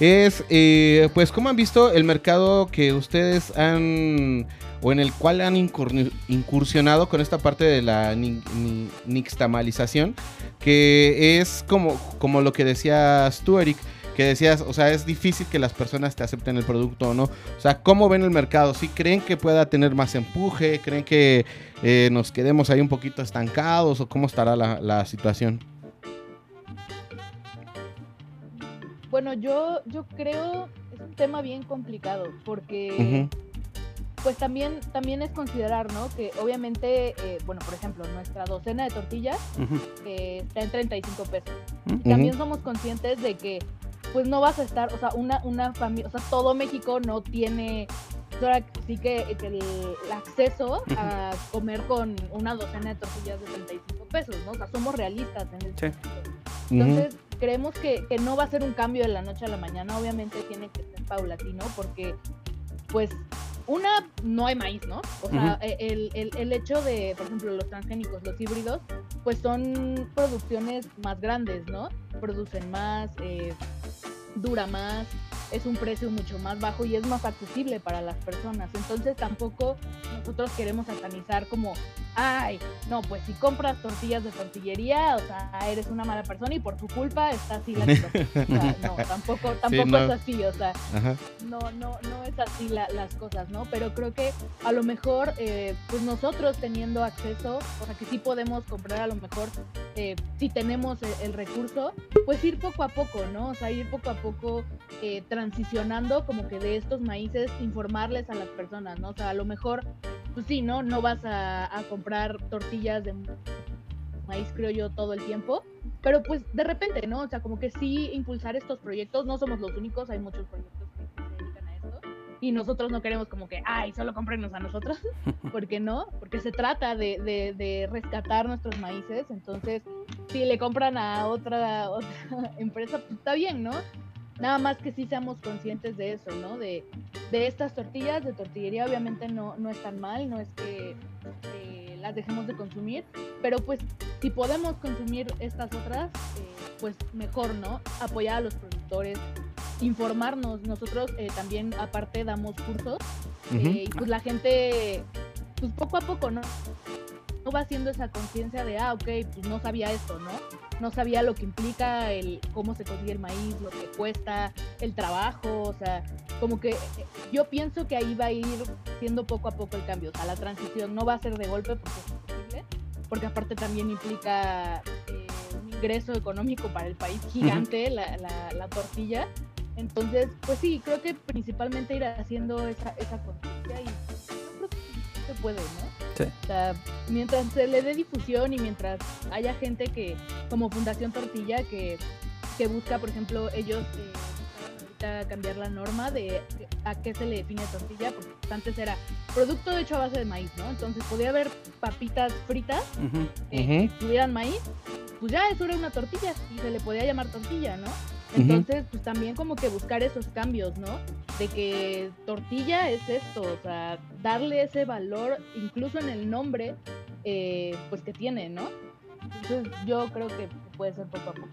es eh, pues cómo han visto el mercado que ustedes han o en el cual han incursionado con esta parte de la ni- ni- nixtamalización, que es como, como lo que decías tú, Eric, que decías, o sea, es difícil que las personas te acepten el producto o no. O sea, ¿cómo ven el mercado? ¿Sí creen que pueda tener más empuje? ¿Creen que eh, nos quedemos ahí un poquito estancados o cómo estará la situación? Bueno, yo, yo creo es un tema bien complicado porque pues también, también es considerar, ¿no? Que obviamente, eh, bueno, por ejemplo, nuestra docena de tortillas eh, está en 35 pesos. Ujú. Y también somos conscientes de que pues no vas a estar, o sea, una, una familia, o sea, todo México no tiene, ahora sí que, que el, el acceso a comer con una docena de tortillas de 35 pesos, ¿no? O sea, somos realistas en el Sí. entonces, creemos que, que no va a ser un cambio de la noche a la mañana, obviamente tiene que ser paulatino, porque, pues, una, no hay maíz, ¿no? O sea, e- el, el- el hecho de, por ejemplo, los transgénicos, los híbridos, pues son producciones más grandes, ¿no? Producen más, eh, dura más, es un precio mucho más bajo y es más accesible para las personas. Entonces tampoco nosotros queremos satanizar como, ay, no, pues si compras tortillas de tortillería, o sea, eres una mala persona y por tu culpa está así la situación. O sea, no, [laughs] tampoco, tampoco no. es así, o sea, Ajá. no, no, no es así la- las cosas, ¿no? Pero creo que a lo mejor, eh, pues nosotros teniendo acceso, o sea, que sí podemos comprar a lo mejor, eh, si tenemos el, el recurso, pues ir poco a poco, ¿no? O sea, ir poco a poco eh, transicionando como que de estos maíces, informarles a las personas, ¿no? O sea, a lo mejor, pues sí, ¿no? No vas a, a comprar tortillas de maíz criollo todo el tiempo, pero pues de repente, ¿no? O sea, como que sí impulsar estos proyectos, no somos los únicos, hay muchos proyectos que se dedican a esto, y nosotros no queremos como que, ay, solo cómprenos a nosotros, [laughs] ¿por qué no? Porque se trata de, de- de rescatar nuestros maíces, entonces, si le compran a otra, otra [laughs] empresa, pues está bien, ¿no? Nada más que sí seamos conscientes de eso, ¿no? De, de estas tortillas de tortillería, obviamente no, no están mal, no es que eh, las dejemos de consumir, pero pues si podemos consumir estas otras, eh, pues mejor, ¿no? Apoyar a los productores, informarnos. Nosotros eh, también aparte damos cursos y pues la gente, pues poco a poco, ¿no? No va haciendo esa conciencia de, ah, ok, pues no sabía esto, ¿no? No sabía lo que implica el cómo se consigue el maíz, lo que cuesta, el trabajo, o sea, como que eh, yo pienso que ahí va a ir siendo poco a poco el cambio, o sea, la transición no va a ser de golpe porque es imposible, porque aparte también implica eh, un ingreso económico para el país gigante, la, la- la tortilla. Entonces, pues sí, creo que principalmente ir haciendo esa, esa conciencia y se puede, ¿no? Sí. O sea, mientras se le dé difusión y mientras haya gente que, como Fundación Tortilla, que, que busca, por ejemplo, ellos eh, ahorita cambiar la norma de a qué se le define tortilla, porque antes era producto hecho a base de maíz, ¿no? Entonces podía haber papitas fritas eh, Ujú. que tuvieran maíz, pues ya eso era una tortilla y se le podía llamar tortilla, ¿no? Entonces, pues también como que buscar esos cambios, ¿no? De que tortilla es esto, o sea, darle ese valor incluso en el nombre, eh, pues que tiene, ¿no? Entonces yo creo que puede ser poco a poco.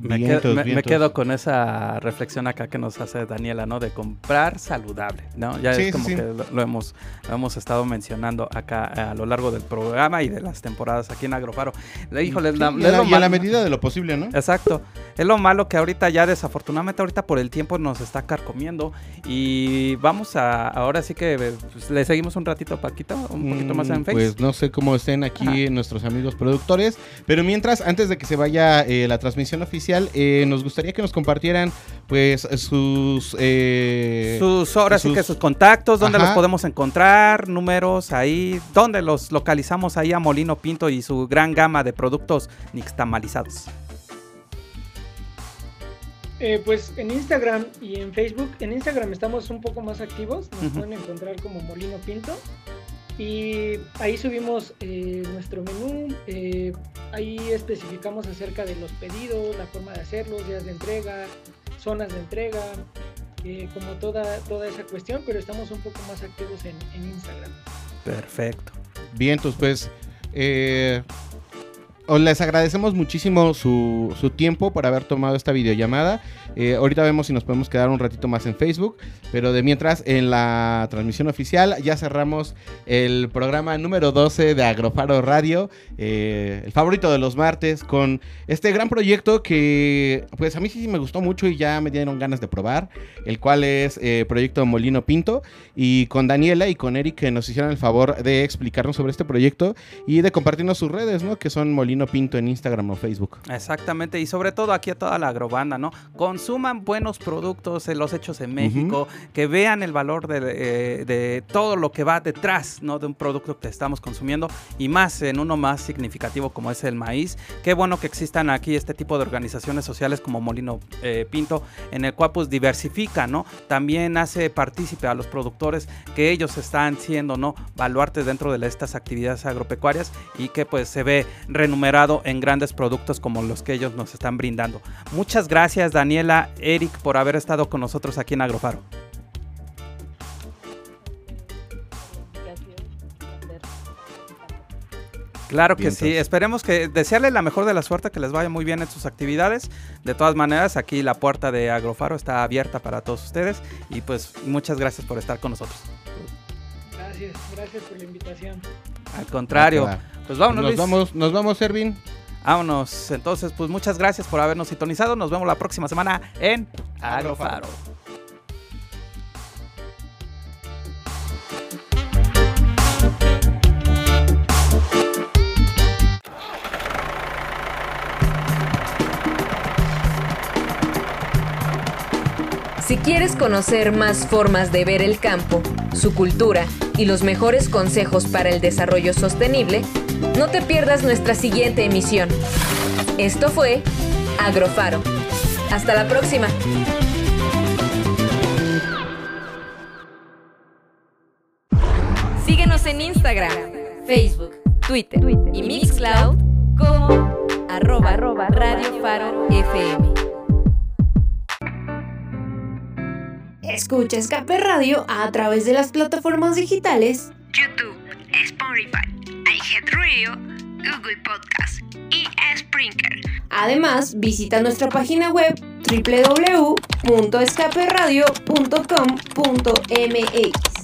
Me, Vientos, quedo, me- quedo con esa reflexión acá que nos hace Daniela, ¿no? De comprar saludable, ¿no? Ya Sí, es como sí. que lo, lo hemos, lo hemos estado mencionando acá a lo largo del programa y de las temporadas aquí en Agrofaro. Le- Híjole, Sí, la- y a la- y a la medida de lo posible, ¿no? Exacto. Es lo malo que ahorita ya desafortunadamente ahorita por el tiempo nos está carcomiendo y vamos a ahora sí que pues, le seguimos un ratito Paquito, un poquito más en Mm, Face. Pues no sé cómo estén aquí nuestros amigos productores, pero mientras, antes de que se vaya eh, la transmisión oficial, eh, nos gustaría que nos compartieran pues sus... eh, sus ahora sí sus- que sus contactos, dónde Ajá. los podemos encontrar, números ahí, dónde los localizamos ahí a Molino Pinto y su gran gama de productos nixtamalizados. Eh, pues en Instagram y en Facebook, en Instagram estamos un poco más activos, nos pueden encontrar como Molino Pinto y ahí subimos eh, nuestro menú, eh, ahí especificamos acerca de los pedidos, la forma de hacerlos, días de entrega, zonas de entrega, eh, como toda, toda esa cuestión, pero estamos un poco más activos en, en Instagram. Perfecto. Bien, entonces pues eh, les agradecemos muchísimo su, su tiempo por haber tomado esta videollamada. Eh, ahorita vemos si nos podemos quedar un ratito más en Facebook, pero de mientras en la transmisión oficial ya cerramos el programa número 12 de Agrofaro Radio, eh, el favorito de los martes, con este gran proyecto que pues a mí sí me gustó mucho y ya me dieron ganas de probar, el cual es eh, Proyecto Molino Pinto, y con Daniela y con Eric que nos hicieron el favor de explicarnos sobre este proyecto y de compartirnos sus redes, ¿no? Que son Molino Pinto en Instagram o Facebook. Exactamente, y sobre todo aquí a toda la agrobanda, ¿no? Consuman buenos productos, los hechos en México, que vean el valor de, eh, de todo lo que va detrás, ¿no? De un producto que estamos consumiendo y más en uno más significativo como es el maíz. Qué bueno que existan aquí este tipo de organizaciones sociales como Molino eh, Pinto, en el cual pues diversifica, ¿no? También hace partícipe a los productores que ellos están siendo, ¿no? Baluartes dentro de estas actividades agropecuarias y que pues se ve renumerado en grandes productos como los que ellos nos están brindando. Muchas gracias Daniela, Eric, por haber estado con nosotros aquí en Agrofaro. Claro que sí, Vientos. esperemos que desearle la mejor de la suerte, que les vaya muy bien en sus actividades. De todas maneras, aquí la puerta de Agrofaro está abierta para todos ustedes y pues muchas gracias por estar con nosotros. Gracias, gracias por la invitación. Al contrario, Ah, pues vámonos. Nos Luis. vamos, nos vamos, Ervin. Vámonos. Entonces, pues muchas gracias por habernos sintonizado. Nos vemos la próxima semana en Agrofaro. Si quieres conocer más formas de ver el campo, su cultura y los mejores consejos para el desarrollo sostenible, no te pierdas nuestra siguiente emisión. Esto fue Agrofaro. Hasta la próxima. Síguenos en Instagram, Facebook, Twitter, y Mixcloud como arroba, Radio Faro FM. Escucha Escape Radio a través de las plataformas digitales YouTube, Spotify, Radio, Google Podcast y Spreaker. Además, visita nuestra página web www.escaperadio.com.mx.